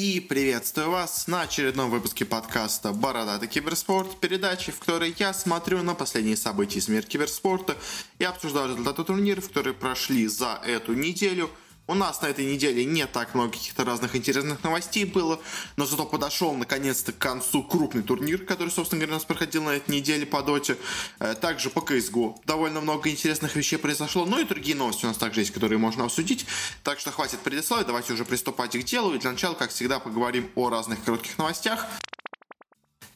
И приветствую вас на очередном выпуске подкаста «Бородатый киберспорт», передачи, в которой я смотрю на последние события из мира киберспорта. И обсуждаю результаты турниров, которые прошли за эту неделю – у нас на этой неделе не так много каких-то разных интересных новостей было, но зато подошел наконец-то к концу крупный турнир, который, собственно говоря, у нас проходил на этой неделе по доте. Э, также по CSGO довольно много интересных вещей произошло, ну и другие новости у нас также есть, которые можно обсудить. Так что хватит предисловий, давайте уже приступать к делу. И для начала, как всегда, поговорим о разных коротких новостях.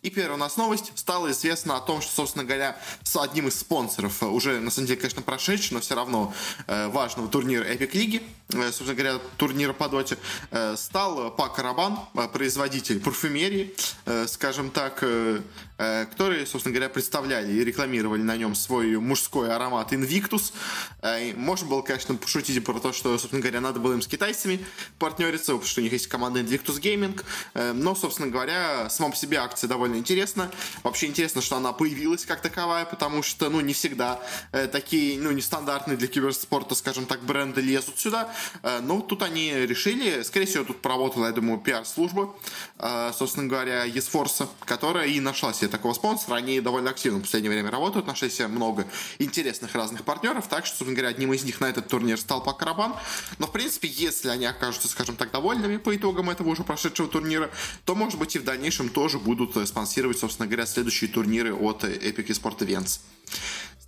И первая у нас новость. Стало известно о том, что, собственно говоря, с одним из спонсоров, э, уже, на самом деле, конечно, прошедшего, но все равно э, важного турнира Epic Лиги, э, собственно говоря, турнира по доте, э, стал Пак Карабан, э, производитель парфюмерии, э, скажем так, э, которые, собственно говоря, представляли и рекламировали на нем свой мужской аромат Invictus. Э, можно было, конечно, пошутить про то, что, собственно говоря, надо было им с китайцами партнериться, потому что у них есть команда Invictus Gaming, э, но, собственно говоря, сама по себе акция довольно интересно. Вообще интересно, что она появилась как таковая, потому что, ну, не всегда э, такие, ну, нестандартные для киберспорта, скажем так, бренды лезут сюда. Э, но тут они решили, скорее всего, тут поработала, я думаю, пиар-служба, э, собственно говоря, eSforce, которая и нашла себе такого спонсора. Они довольно активно в последнее время работают, нашли себе много интересных разных партнеров, так что, собственно говоря, одним из них на этот турнир стал Пакарабан. Но, в принципе, если они окажутся, скажем так, довольными по итогам этого уже прошедшего турнира, то, может быть, и в дальнейшем тоже будут спонсорировать спонсировать, собственно говоря, следующие турниры от Epic Sport Events.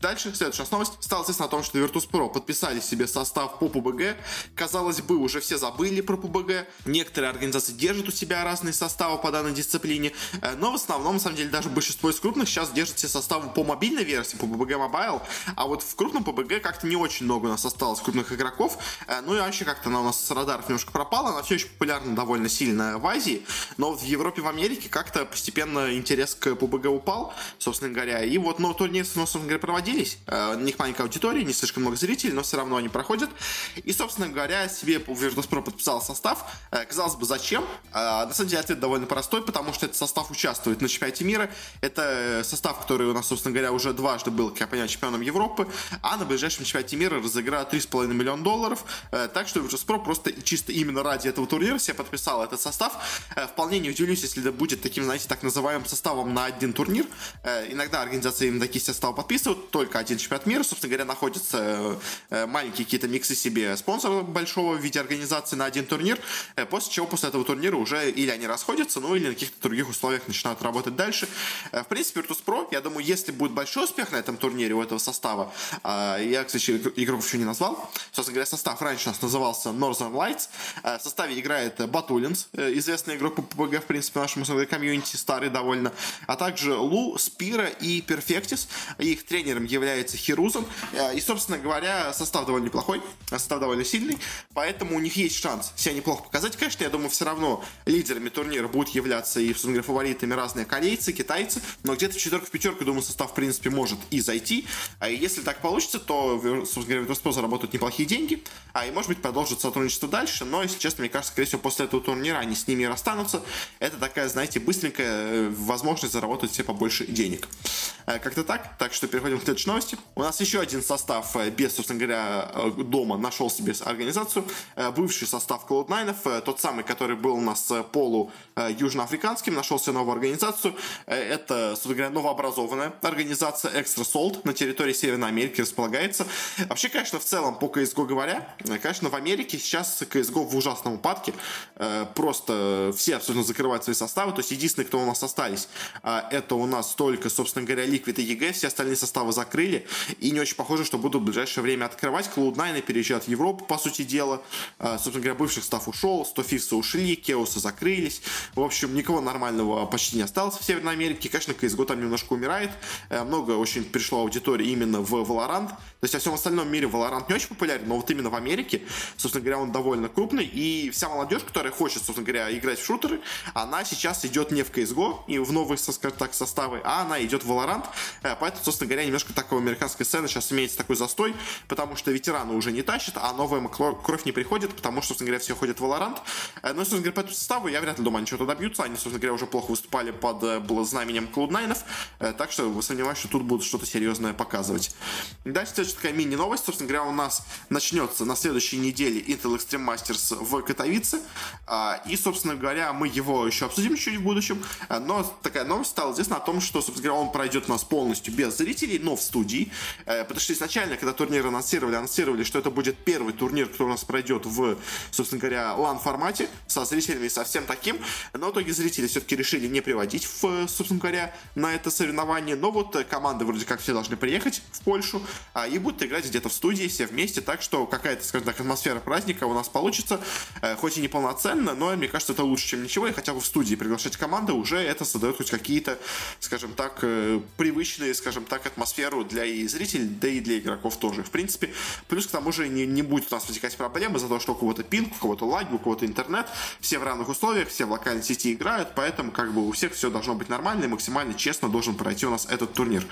Дальше, следующая новость. Стало известно о том, что Virtus.pro подписали себе состав по PUBG. Казалось бы, уже все забыли про PUBG. Некоторые организации держат у себя разные составы по данной дисциплине. Э, но в основном, на самом деле, даже большинство из крупных сейчас держат все составы по мобильной версии, по PUBG Mobile. А вот в крупном PUBG как-то не очень много у нас осталось крупных игроков. Э, ну и вообще как-то она у нас с радаров немножко пропала. Она все еще популярна довольно сильно в Азии. Но в Европе, в Америке как-то постепенно интерес к PUBG упал, собственно говоря. И вот, ну, турнир, собственно говоря, проводили проводились. Э, у них маленькая аудитория, не слишком много зрителей, но все равно они проходят. И, собственно говоря, себе Virtus.pro подписал состав. Э, казалось бы, зачем? Э, на самом деле ответ довольно простой, потому что этот состав участвует на чемпионате мира. Это состав, который у нас, собственно говоря, уже дважды был, как я понимаю, чемпионом Европы, а на ближайшем чемпионате мира разыграл 3,5 миллиона долларов. Так что Virtus.pro просто чисто именно ради этого турнира себе подписал этот состав. Вполне не удивлюсь, если это будет таким, знаете, так называемым составом на один турнир. Иногда организации именно такие составы подписывают, только один чемпионат мира, собственно говоря, находятся э, э, маленькие какие-то миксы себе спонсора большого в виде организации на один турнир, э, после чего после этого турнира уже или они расходятся, ну или на каких-то других условиях начинают работать дальше. В принципе, Virtus.pro, я думаю, если будет большой успех на этом турнире у этого состава, я, кстати, игроков еще не назвал, собственно говоря, состав раньше у нас назывался Northern Lights, в составе играет Батулинс, известный игрок по PUBG, в принципе, нашему комьюнити, старый довольно, а также Лу, Спира и Перфектис, их тренером является Хирузом. Э, и, собственно говоря, состав довольно неплохой, состав довольно сильный, поэтому у них есть шанс себя неплохо показать. Конечно, я думаю, все равно лидерами турнира будут являться и, собственно говоря, фаворитами разные корейцы, китайцы, но где-то в четверку, в пятерку, думаю, состав, в принципе, может и зайти. А если так получится, то, собственно говоря, Virtus.pro заработают неплохие деньги, а и, может быть, продолжат сотрудничество дальше, но, если честно, мне кажется, скорее всего, после этого турнира они с ними расстанутся. Это такая, знаете, быстренькая э, возможность заработать себе побольше денег. Э, как-то так. Так что переходим к следующей новости. У нас еще один состав э, без, собственно говоря, э, дома нашел себе организацию. Бывший состав Cloud9, тот самый, который был у нас полу южноафриканским, нашел себе новую организацию. Это, собственно говоря, новообразованная организация Extra Salt на территории Северной Америки располагается. Вообще, конечно, в целом, по CSGO говоря, конечно, в Америке сейчас CSGO в ужасном упадке. Просто все абсолютно закрывают свои составы. То есть единственные, кто у нас остались, это у нас только, собственно говоря, Liquid и EG, все остальные составы закрыли, и не очень похоже, что будут в ближайшее время открывать. Cloud9 переезжают в Европу, по сути дела. А, собственно говоря, бывший состав ушел, 100 Thieves ы ушли, Chaos ы закрылись. В общем, никого нормального почти не осталось в Северной Америке. Конечно, CSGO там немножко умирает. Э, много очень пришло аудитории именно в Valorant. То есть во всем остальном мире Valorant не очень популярен, но вот именно в Америке, собственно говоря, он довольно крупный. И вся молодежь, которая хочет, собственно говоря, играть в шутеры, она сейчас идет не в CSGO и в новые, скажем так, составы, а она идет в Valorant. Э, поэтому, собственно говоря, немножко такого американской сцены сейчас имеется такой застой, потому что ветераны уже не тащат, а новая кровь не приходит, потому что, собственно говоря, все ходят в Valorant. Э, но, собственно говоря, по этому составу я вряд ли думаю, они что-то добьются. Они, собственно говоря, уже плохо выступали под э, знаменем Cloud9, так что сомневаюсь, что тут будут что-то серьезное показывать. Дальше следующая такая мини-новость. Собственно говоря, у нас начнется на следующей неделе Intel Extreme Masters в Катовице. А, и, собственно говоря, мы его еще обсудим чуть в будущем. Но такая новость стала известна о том, что, собственно говоря, он пройдет у нас полностью без зрителей, но в студии. Э, потому что изначально, когда турнир анонсировали, анонсировали, что это будет первый турнир, который у нас пройдет в, собственно говоря, лан-формате, со зрителями совсем таким. Но в итоге зрители все-таки решили не приводить, в, собственно говоря, на это соревнование. Но вот команды вроде как все должны приехать в Польшу а, и будут играть где-то в студии все вместе. Так что какая-то, скажем так, атмосфера праздника у нас получится. Э, хоть и не полноценно, но мне кажется, это лучше, чем ничего. И хотя бы в студии приглашать команды уже это создает хоть какие-то, скажем так, э, привычные, скажем так, атмосферу для и зрителей, да и для игроков тоже. В принципе, плюс к тому же не, не будет у нас возникать проблемы за то, что у кого-то пинг, у кого-то лаги, у кого-то интернет. Все в равных условиях, все в локальной сети играют, поэтому как бы у всех все должно быть нормально и максимально честно должен пройти у нас этот турнир.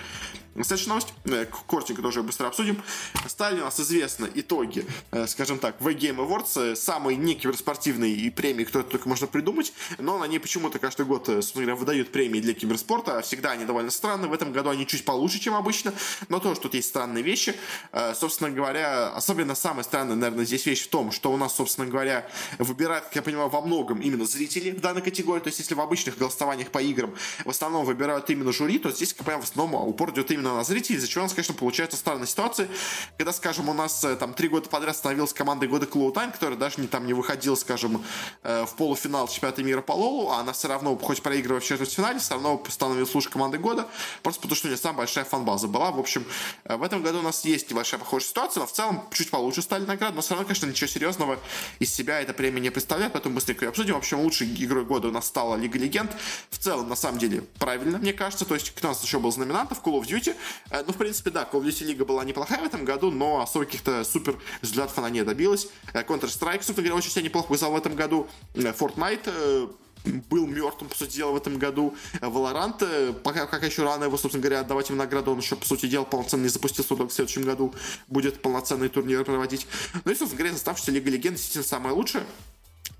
Следующая новость, э, коротенько тоже быстро обсудим. Стали у нас известны итоги, э, скажем так, в Game Awards, самые не киберспортивные премии, которые только можно придумать, но на ней почему-то каждый год, собственно говоря, выдают премии для киберспорта. Всегда они довольно странные. В этом году они чуть получше, чем обычно, но тоже тут есть странные вещи. Э, собственно говоря, особенно самая странная, наверное, здесь вещь в том, что у нас, собственно говоря, выбирают, как я понимаю, во многом именно зрители в данной категории. То есть, если в обычных голосованиях по играм в основном выбирают именно жюри, то здесь, как я понимаю, в основном упор идет именно на зрителей, из-за чего у нас, конечно, получается странная ситуация, когда, скажем, у нас э, там три года подряд становилась командой года Cloud9, которая даже не там не выходила, скажем, э, в полуфинал чемпионата мира по Лолу, а она все равно, хоть проигрывая в четвертьфинале, все равно становилась лучшей командой года, просто потому что у нее самая большая фан-база была. В общем, э, в этом году у нас есть небольшая похожая ситуация, но в целом чуть получше стали награды, но все равно, конечно, ничего серьезного из себя эта премия не представляет, поэтому быстренько ее обсудим. В общем, лучшей игрой года у нас стала Лига Легенд. В целом, на самом деле, правильно, мне кажется. То есть, у нас еще был знаменантов Call of Duty. Э, ну, в принципе, да, Call of Duty Лига была неплохая в этом году, но особо каких-то супер взглядов она не добилась. Э, Counter-Strike, собственно говоря, очень себя неплохо показал в этом году. Fortnite был мертвым, по сути дела, в этом году. Valorant, э, пока, пока еще рано его, собственно говоря, отдавать ему награду, он еще, по сути дела, полноценно не запустился, только в следующем году будет полноценный турнир проводить. Ну и, собственно говоря, оставшаяся Лига Легенд действительно самая лучшая.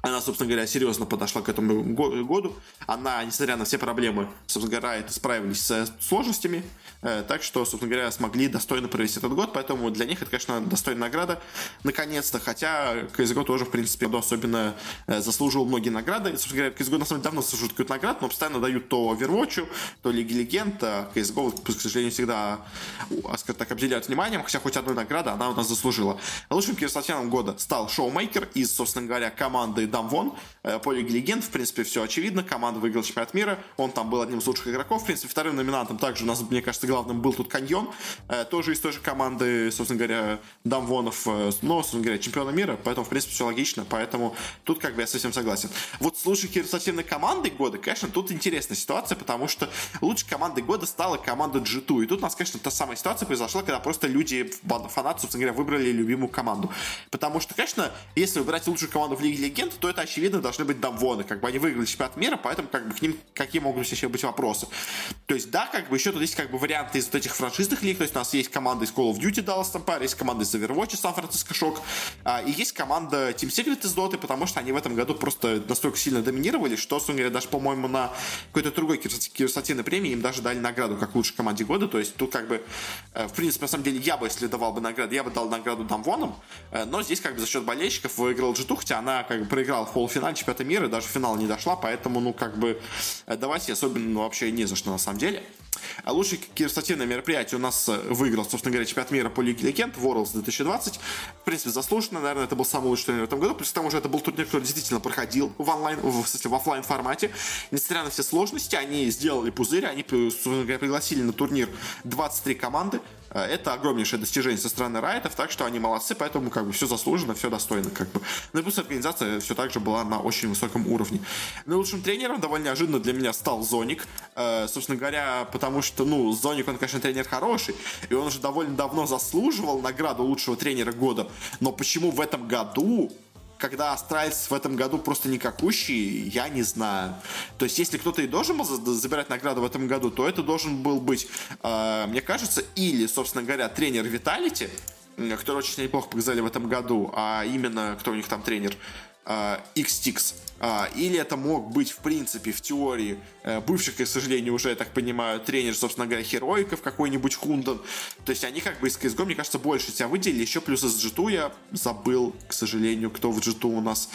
Она, собственно говоря, серьезно подошла к этому году. Она, несмотря на все проблемы, собственно говоря, справились с сложностями. Э, так что, собственно говоря, смогли достойно провести этот год. Поэтому для них это, конечно, достойная награда. Наконец-то. Хотя CSGO тоже, в принципе, особенно э, заслужил многие награды. Собственно говоря, CSGO на самом деле давно заслуживает какую-то награду, но постоянно дают то Overwatch, то Лиги Легенд. А CSGO, к сожалению, всегда, скажем так, обделяют вниманием. Хотя хоть одна награда она у нас заслужила. Лучшим киберспортсменом года стал Шоумейкер из, собственно говоря, команды Дамвон э, по Лиге Легенд, в принципе, все очевидно. Команда выиграла чемпионат мира. Он там был одним из лучших игроков. В принципе, вторым номинантом также у нас, мне кажется, главным был тут Каньон. Э, тоже из той же команды, собственно говоря, Дамвонов, э, но, собственно говоря, чемпиона мира. Поэтому, в принципе, все логично. Поэтому тут как бы я совсем согласен. Вот с лучшей результативной командой года, конечно, тут интересная ситуация, потому что лучшей командой года стала команда G2. И тут у нас, конечно, та самая ситуация произошла, когда просто люди, фанаты, собственно говоря, выбрали любимую команду. Потому что, конечно, если выбирать лучшую команду в Лиге Легенд, то это, очевидно, должны быть Дамвоны. Как бы они выиграли чемпионат мира, поэтому как бы к ним какие могут еще быть вопросы. То есть, да, как бы еще тут есть как бы варианты из вот этих франшизных лиг. То есть, у нас есть команда из Call of Duty Dallas Empire, есть команда из Overwatch Сан-Франциско Шок, и есть команда Team Secret из Dota, потому что они в этом году просто настолько сильно доминировали, что, собственно даже, по-моему, на какой-то другой киберспортивной премии им даже дали награду как лучшей команде года. То есть, тут как бы, э, в принципе, на самом деле, я бы, если давал бы награду, я бы дал награду Дамвонам, э, но здесь как бы за счет болельщиков выиграл G2, хотя она как бы проиграла в полуфинале чемпионата мира, даже в финал не дошла, поэтому, ну, как бы, э, давать особенно ну, вообще не за что на самом деле. А лучшее киберспортивное мероприятие у нас э, выиграл, собственно говоря, чемпионат мира по Лиге Легенд Worlds 2020. В принципе, заслуженно, наверное, это был самый лучший турнир в этом году. Плюс к тому же это был турнир, который действительно проходил в онлайн, в, в в офлайн формате. Несмотря на все сложности, они сделали пузырь, они, собственно говоря, пригласили на турнир 23 команды. Э, это огромнейшее достижение со стороны Райтов, так что они молодцы, поэтому как бы все заслужено, все достойно. Как бы. Ну и плюс организация все так же была на очень высоком уровне. Наилучшим тренером довольно неожиданно для меня стал Зоник. Э, собственно говоря, потому что, ну, Зоник, он, конечно, тренер хороший, и он уже довольно давно заслуживал награду лучшего тренера года. Но почему в этом году когда австралийцы в этом году просто никакущие, я не знаю. То есть, если кто-то и должен был забирать награду в этом году, то это должен был быть, э, мне кажется, или, собственно говоря, тренер Виталити, который очень неплохо показали в этом году, а именно, кто у них там тренер, э, X-Tix. А, или это мог быть, в принципе, в теории, э, бывших, к сожалению, уже, я так понимаю, тренер, собственно говоря, Хероиков какой-нибудь Хундон. То есть они как бы из CSGO, мне кажется, больше себя выделили. Еще плюс из G2 я забыл, к сожалению, кто в G2 у нас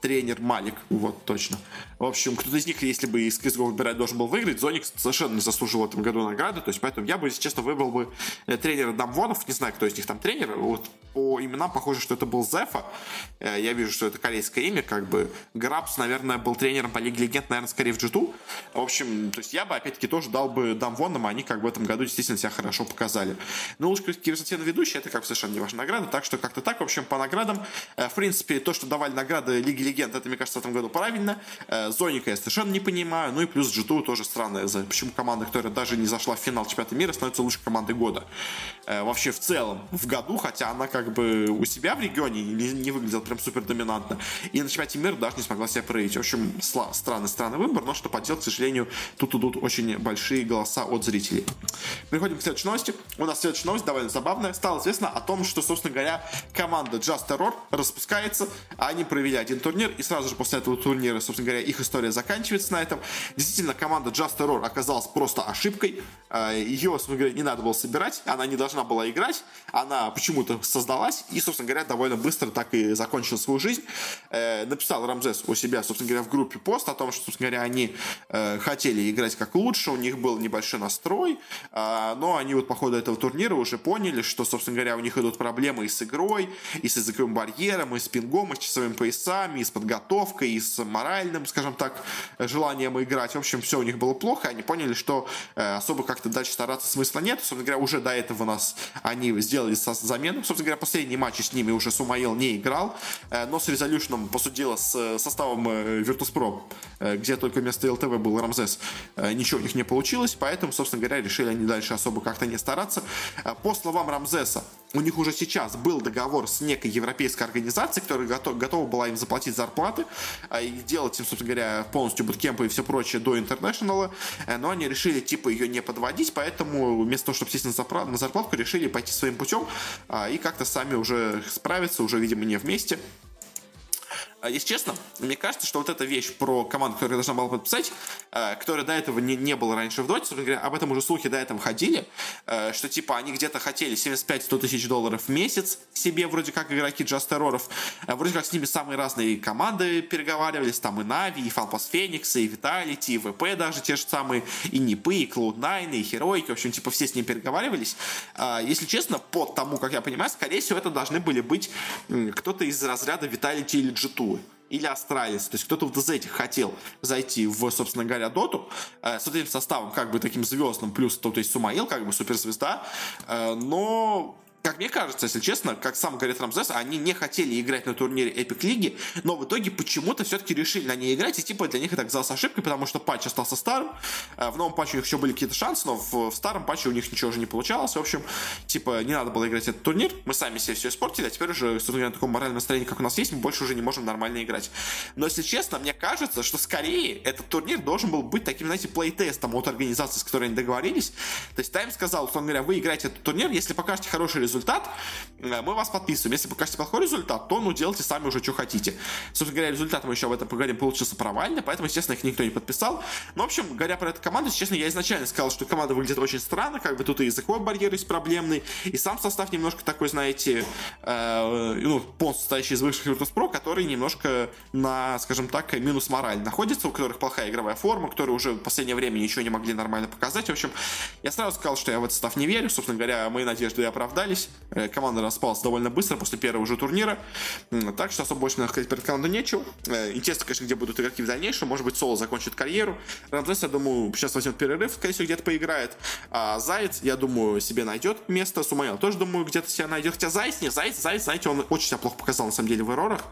тренер Малик. Вот, точно. В общем, кто-то из них, если бы из CSGO выбирать должен был выиграть, Зоник совершенно заслужил в этом году награды. То есть поэтому я бы, если честно, выбрал бы э, тренера Дамвонов. Не знаю, кто из них там тренер. Вот по именам похоже, что это был Зефа. Э, я вижу, что это корейское имя, как бы Граб Крабс, наверное, был тренером по Лиге Легенд, наверное, скорее в G2. В общем, то есть я бы, опять-таки, тоже дал бы Дамвонам, они как бы в этом году действительно себя хорошо показали. Но лучше Кирсатен ведущий, это как бы совершенно не ваша награда, так что как-то так, в общем, по наградам, э, в принципе, то, что давали награды Лиги Легенд, это, мне кажется, в этом году правильно. Э, Зоника я совершенно не понимаю, ну и плюс G2 тоже странно, почему команда, которая даже не зашла в финал чемпионата мира, становится лучшей командой года. Э, вообще, в целом, в году, хотя она как бы у себя в регионе не, не выглядела прям супер доминантно, и на чемпионате мира даже не смогла себя проявить. В общем, странный, странный выбор, но что поделать, к сожалению, тут идут очень большие голоса от зрителей. Переходим к следующей новости. У нас следующая новость довольно забавная. Стало известно о том, что, собственно говоря, команда Just Terror распускается. Они провели один турнир, и сразу же после этого турнира, собственно говоря, их история заканчивается на этом. Действительно, команда Just Terror оказалась просто ошибкой. А, Ее, собственно говоря, не надо было собирать, она не должна была играть, она почему-то создалась, и, собственно говоря, довольно быстро так и закончила свою жизнь. Э, написал Рамзес у себя, собственно говоря, в группе пост о том, что, собственно говоря, они э, хотели играть как лучше, у них был небольшой настрой, э, но они вот по ходу этого турнира уже поняли, что, собственно говоря, у них идут проблемы и с игрой, и с языковым барьером, и с пингом, и с часовыми поясами, и с подготовкой, и с моральным, скажем так, желанием играть. В общем, все у них было плохо, они поняли, что э, особо как-то дальше стараться смысла нет. Собственно говоря, уже до этого нас они сделали замену. Собственно говоря, последний матч с ними уже Сумаил не играл, э, но с резолюшном, по сути дела, с составом э, Virtus.pro, э, где только вместо ЛТВ был Рамзес, э, ничего у них не получилось, поэтому, собственно говоря, решили они дальше особо как-то не стараться. Э, по словам Рамзеса, у них уже сейчас был договор с некой европейской организацией, которая готов, готова была им заплатить зарплаты и делать им, собственно говоря, полностью буткемпы и все прочее до интернешнала, но они решили, типа, ее не подводить, поэтому вместо того, чтобы сесть на зарплатку, решили пойти своим путем и как-то сами уже справиться, уже, видимо, не вместе. А, если честно, мне кажется, что вот эта вещь про команду, которая должна была подписать, э, которая до этого не, не было раньше в доте, говоря, об этом уже слухи до этого ходили, э, что типа они где-то хотели 75-100 тысяч долларов в месяц себе, вроде как игроки Terrorов, э, вроде как с ними самые разные команды переговаривались, там и Нави, и Фалпас Феникс, и Виталити, и ВП даже те же самые, и Нипы, и Cloud9, и Heroic, в общем, типа все с ним переговаривались. Если честно, по тому, как я понимаю, скорее всего, это должны были быть кто-то из разряда Vitality или G2 или австралиец, то есть кто-то вот из этих хотел зайти в, собственно говоря, доту э, с этим составом, как бы таким звездным, плюс, то, то есть Сумаил, как бы суперзвезда, э, но как мне кажется, если честно, как сам говорит Рамзес, они не хотели играть на турнире Epic Лиги, но в итоге почему-то все-таки решили на ней играть, и типа для них это оказалось ошибкой, потому что патч остался старым, э, в новом патче у них еще были какие-то шансы, но в, старом патче у них ничего уже не получалось, в общем, типа не надо было играть этот турнир, мы сами себе все испортили, а теперь уже, собственно на таком моральном настроении, как у нас есть, мы больше уже не можем нормально играть. Но если честно, мне кажется, что скорее этот турнир должен был быть таким, знаете, плейтестом от организации, с которой они договорились. То есть Тайм сказал, условно говоря, вы играете этот турнир, если покажете хороший результат, Э, мы вас подписываем. Если покажете плохой результат, то, ну, делайте сами уже, что хотите. Собственно говоря, результат, мы еще об этом поговорим, получился провальный, поэтому, естественно, их никто не подписал. Но, в общем, говоря про эту команду, честно, я изначально сказал, что команда выглядит очень странно, как бы тут и языковой барьер есть проблемный, и сам состав немножко такой, знаете, э, ну, полностью состоящий из высших Virtus.pro, который немножко на, скажем так, минус мораль находится, у которых плохая игровая форма, которые уже в последнее время ничего не могли нормально показать. В общем, я сразу сказал, что я в этот состав не верю. Собственно говоря, мои надежды оправдались. Э, команда распалась довольно быстро после первого же турнира. Так что особо больше сказать перед командой нечего. Э, интересно, конечно, где будут игроки в дальнейшем. Может быть, Соло закончит карьеру. Рамзес, я думаю, сейчас возьмет перерыв, скорее всего, где-то поиграет. А Заяц, я думаю, себе найдет место. Сумаил тоже, думаю, где-то себя найдет. Хотя Заяц, не, Заяц, Заяц, знаете, он очень себя плохо показал, на самом деле, в Error ах.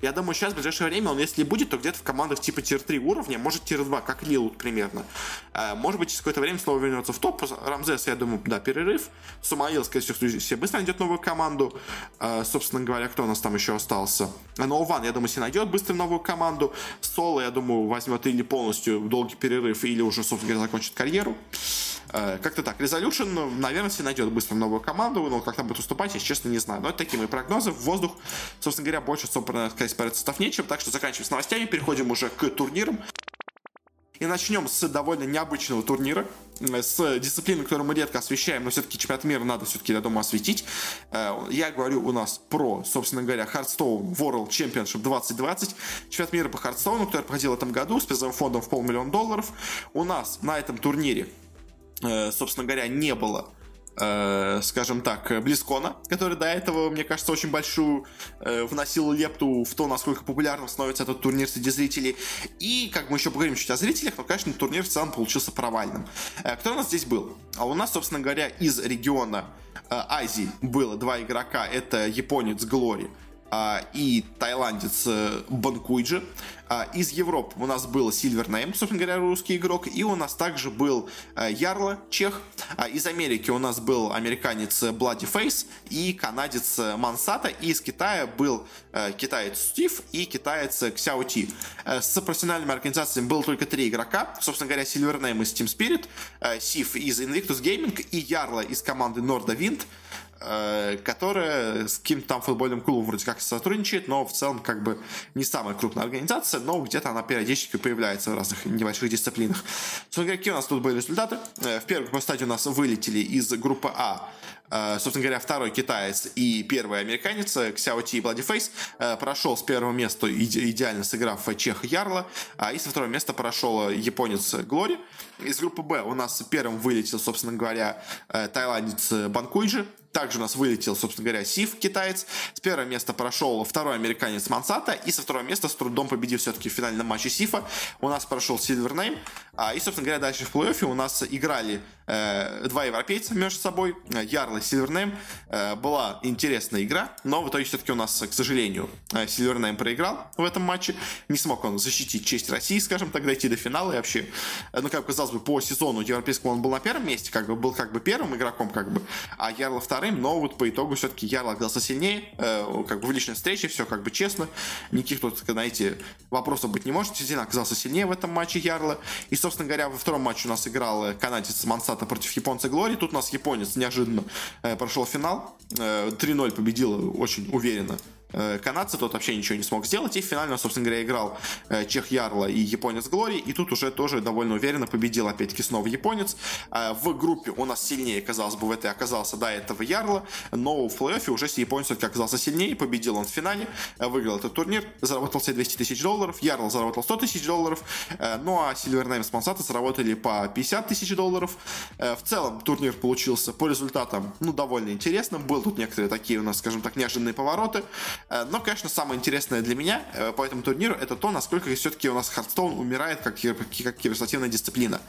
Я думаю, сейчас, в ближайшее время, он, если будет, то где-то в командах типа tier-3 уровня, может, tier-2, как Лилут примерно. Э, может быть, через какое-то время снова вернется в топ. Рамзес, я думаю, да, перерыв. Сумаил, скорее всего, себе быстро найдет новую команду. Э, собственно говоря, кто у нас там еще остался? Ноуван, я думаю, себе найдет быстро новую команду. Соло, я думаю, возьмет или полностью долгий перерыв, или уже, собственно говоря, закончит карьеру. Э, как-то так. Resolution, наверное, себе найдет быстро новую команду, но как там будет уступать, я, честно, не знаю. Но это такие мои прогнозы. В воздух, собственно говоря, больше, собственно, сказать, про состав нечем. Так что заканчиваем с новостями, переходим уже к турнирам. И начнем с довольно необычного турнира, э, с дисциплины, которую мы редко освещаем, но все-таки чемпионат мира надо все-таки, я думаю, осветить. Э, я говорю у нас про, собственно говоря, Hearthstone World Championship 2020, чемпионат мира по Hearthstone, который проходил в этом году с призовым фондом в полмиллиона долларов. У нас на этом турнире Э, собственно говоря, не было э, скажем так, Близкона, который до этого, мне кажется, очень большую э, вносил лепту в то, насколько популярным становится этот турнир среди зрителей. И, как мы еще поговорим чуть о зрителях, но, конечно, турнир в целом получился провальным. Э, кто у нас здесь был? А у нас, собственно говоря, из региона э, Азии было два игрока. Это японец Глори э, и тайландец э, Банкуйджи. А, из Европы у нас был Silver Name, собственно говоря, русский игрок, и у нас также был э, Ярла, чех. А, из Америки у нас был американец Bloody Face и канадец Мансата, и из Китая был э, китаец Стив и китаец Ксяо Ти. Э, с профессиональными организациями было только три игрока, собственно говоря, Silver Name из Team Spirit, Сив из Invictus Gaming и Ярла из команды Norda Wind которая с каким-то там футбольным клубом вроде как сотрудничает, но в целом как бы не самая крупная организация, но где-то она периодически появляется в разных небольших дисциплинах. Собственно, какие у нас тут были результаты? Э, в первой стадии у нас вылетели из группы А Э, собственно говоря, второй китаец и первый американец Ксяо Ти и Бладифейс прошел с первого места, идеально сыграв Чех Ярла, а и со второго места прошел японец Глори. Из группы Б у нас первым вылетел, собственно говоря, э, тайландец Банкуйджи, также у нас вылетел, собственно говоря, Сив, китаец. С первого места прошел второй американец Мансата. И со второго места с трудом победив все-таки в финальном матче Сифа. У нас прошел Silvername. А, и, собственно говоря, дальше в плей-оффе у нас играли э, два европейца между собой. Ярл и Silvername. Э, была интересная игра. Но в итоге все-таки у нас, к сожалению, э, Silvername проиграл в этом матче. Не смог он защитить честь России, скажем так, дойти до финала. И вообще, э, ну, как казалось бы, по сезону европейскому он был на первом месте. Как бы был как бы первым игроком, как бы. А Ярл вторым, но вот по итогу все-таки Ярл оказался сильнее, э, как бы в личной встрече, все как бы честно, никаких тут, знаете, вопросов быть не может, Сизин оказался сильнее в этом матче Ярла, и, собственно говоря, во втором матче у нас играл э, канадец Мансата против японца Глори, тут у нас японец неожиданно э, прошел финал, э, 3-0 победил очень уверенно Э, канадцы, тот вообще ничего не смог сделать. И финально, собственно говоря, играл э, Чех Ярла и японец Глори. И тут уже тоже довольно уверенно победил, опять-таки, снова японец. Э, в группе у нас сильнее, казалось бы, в этой оказался до этого Ярла. Но в плей-оффе уже японец оказался сильнее. Победил он в финале, выиграл этот турнир, заработал себе 200 тысяч долларов. Ярл заработал 100 тысяч долларов. Ну а Silver с Мансата заработали по 50 тысяч долларов. В целом турнир получился по результатам, ну, довольно интересным. Был тут некоторые такие у нас, скажем так, неожиданные повороты. Э, но, конечно, самое интересное для меня э, по этому турниру это то, насколько все-таки у нас Хардстоун умирает как, как киберспортивная дисциплина.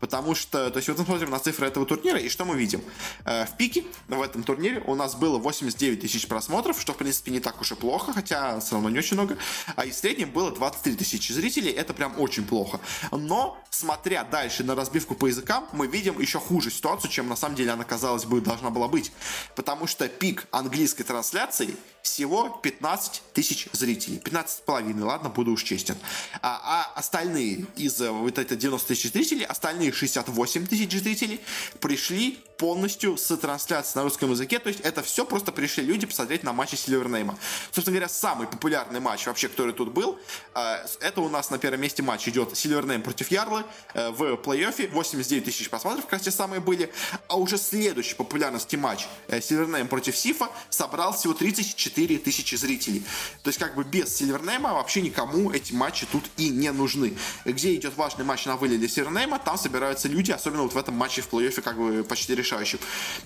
Потому что, то есть вот мы смотрим на цифры этого турнира, и что мы видим? Э, в пике в этом турнире у нас было 89 тысяч просмотров, что, в принципе, не так уж и плохо, хотя все равно не очень много. А и в среднем было 23 тысячи зрителей, это прям очень плохо. Но, смотря дальше на разбивку по языкам, мы видим еще хуже ситуацию, чем на самом деле она, казалось бы, должна была быть. Потому что пик английской трансляции всего 15 тысяч зрителей. 15 с половиной, ладно, буду уж честен. А, а остальные из э, вот это 90 тысяч зрителей, остальные 68 тысяч зрителей пришли полностью с трансляцией на русском языке. То есть это все просто пришли люди посмотреть на матчи Сильвернейма. Собственно говоря, самый популярный матч вообще, который тут был, э, это у нас на первом месте матч идет Сильвернейм против Ярлы э, в плей-оффе. 89 тысяч просмотров, как те самые были. А уже следующий популярности матч Сильвернейм против Сифа собрал всего 34 тысячи зрителей. То есть как бы без Сильвернейма вообще никому эти матчи тут и не нужны. Где идет важный матч на вылет для Сильвернейма, там собираются люди, особенно вот в этом матче в плей-оффе как бы почти решают решающим.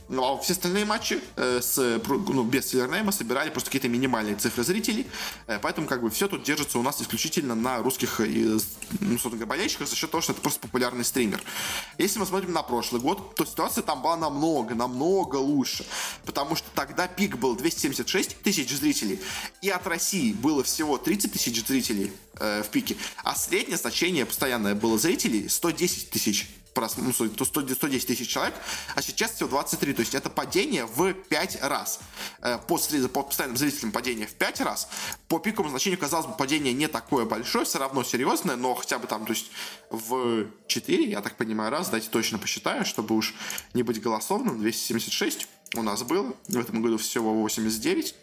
Ну, а все остальные матчи э, с, ну, без Силернейма собирали просто какие-то минимальные цифры зрителей. Э, поэтому как бы все тут держится у нас исключительно на русских и, ну, собственно болельщиках за счет того, что это просто популярный стример. Если мы смотрим на прошлый год, то ситуация там была намного, намного лучше. Потому что тогда пик был 276 тысяч зрителей, и от России было всего 30 тысяч зрителей э, в пике, а среднее значение постоянное было зрителей 110 тысяч ну, 110 тысяч человек, а сейчас всего 23. То есть это падение в 5 раз. Э, по, по постоянным зрителям падение в 5 раз. По пиковому значению, казалось бы, падение не такое большое, все равно серьезное, но хотя бы там, то есть в 4, я так понимаю, раз, дайте точно посчитаю, чтобы уж не быть голословным, 276 у нас было, в этом году всего 89.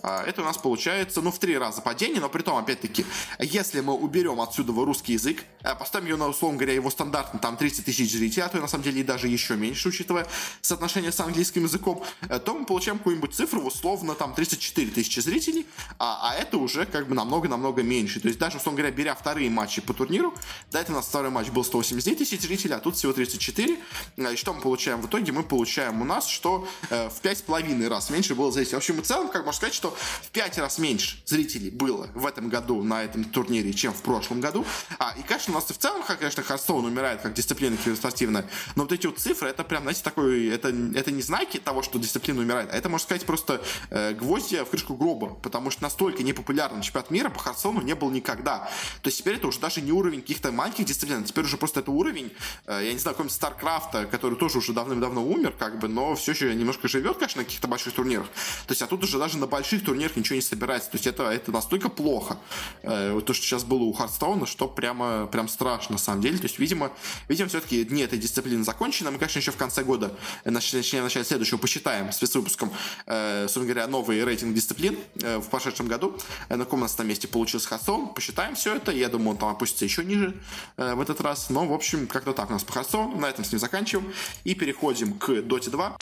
А, это у нас получается, ну, в три раза падение, но при том, опять-таки, если мы уберем отсюда русский язык, а, поставим ее на, условно говоря, его стандартно, там 30 тысяч зрителей, а то на самом деле и даже еще меньше, учитывая соотношение с английским языком, э, то мы получаем какую-нибудь цифру, условно, там 34 тысячи зрителей, а, а это уже как бы намного-намного меньше. То есть даже, условно говоря, беря вторые матчи по турниру, до этого у нас второй матч был 189 тысяч зрителей, а тут всего 34. Э, и что мы получаем в итоге? Мы получаем у нас, что э, в 5,5 раз меньше было зрителей. В общем и целом, как можно сказать, что в 5 раз меньше зрителей было в этом году на этом турнире, чем в прошлом году. А, и, конечно, у нас и в целом, конечно, Харстоун умирает как дисциплина спортивная, но вот эти вот цифры, это прям, знаете, такой, это, это не знаки того, что дисциплина умирает, а это, можно сказать, просто э, гвозди в крышку гроба, потому что настолько непопулярный чемпионат мира по Харстоуну не был никогда. То есть теперь это уже даже не уровень каких-то маленьких дисциплин, теперь уже просто это уровень, э, я не знаю, какого-нибудь Старкрафта, который тоже уже давным-давно умер, как бы, но все еще немножко живет, конечно, на каких-то больших турнирах. То есть, а тут уже даже на больших турнирах ничего не собирается. То есть, это, это настолько плохо, э, то, что сейчас было у Хардстоуна, что прямо, прям страшно, на самом деле. То есть, видимо, видимо все-таки дни этой дисциплины закончены. Мы, конечно, еще в конце года, э, начиная в начале следующего, посчитаем с выпуском, э, собственно говоря, новый рейтинг дисциплин э, в прошедшем году. Э, на каком у нас там месте получился Hearthstone. Посчитаем все это. Я думаю, он там опустится еще ниже э, в этот раз. Но, в общем, как-то так у нас по Hearthstone у. На этом с ним заканчиваем. И переходим к Dota 2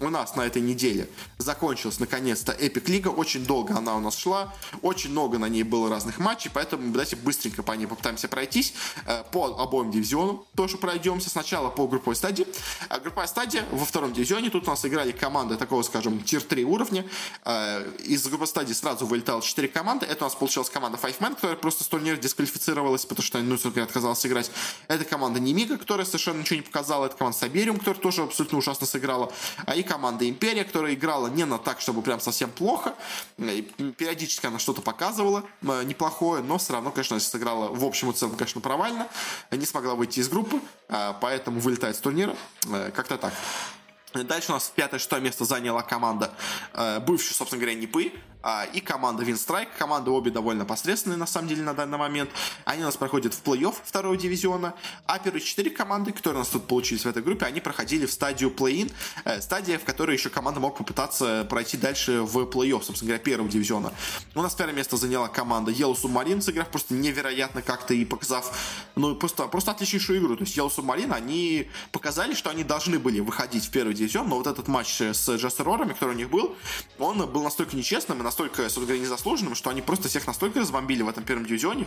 у нас на этой неделе закончилась наконец-то Epic League. Очень долго она у нас шла. Очень много на ней было разных матчей, поэтому давайте быстренько по ней попытаемся пройтись. Э, по обоим дивизионам тоже пройдемся. Сначала по групповой стадии. А групповая стадия во втором дивизионе. Тут у нас играли команды такого, скажем, tier-3 уровня. Э, из групповой стадии сразу вылетало 4 команды. Это у нас получилась команда Five Man, которая просто с турнира дисквалифицировалась, потому что, ну, отказалась играть. Это команда Немига, которая совершенно ничего не показала. Это команда Сабериум, которая тоже абсолютно ужасно сыграла. А и команда Империя, которая играла не на так, чтобы прям совсем плохо. Периодически она что-то показывала э, неплохое, но все равно, конечно, сыграла в общем и целом, конечно, провально. Не смогла выйти из группы, э, поэтому вылетает с турнира. Э, как-то так. Дальше у нас пятое-шестое место заняла команда, бывшая, собственно говоря, Нипы. А, и команда Винстрайк. Команды обе довольно посредственные, на самом деле, на данный момент. Они у нас проходят в плей-офф второго дивизиона. А первые четыре команды, которые у нас тут получились в этой группе, они проходили в стадию плей-ин. Э, стадия, в которой еще команда мог попытаться пройти дальше в плей-офф, собственно говоря, первого дивизиона. У нас первое место заняла команда Yellow Submarine, сыграв просто невероятно как-то и показав, ну, просто, просто отличнейшую игру. То есть Yellow Submarine, они показали, что они должны были выходить в первый дивизион, но вот этот матч с Джастерорами, который у них был, он был настолько нечестным настолько, говоря, незаслуженным, что они просто всех настолько разбомбили в этом первом дивизионе,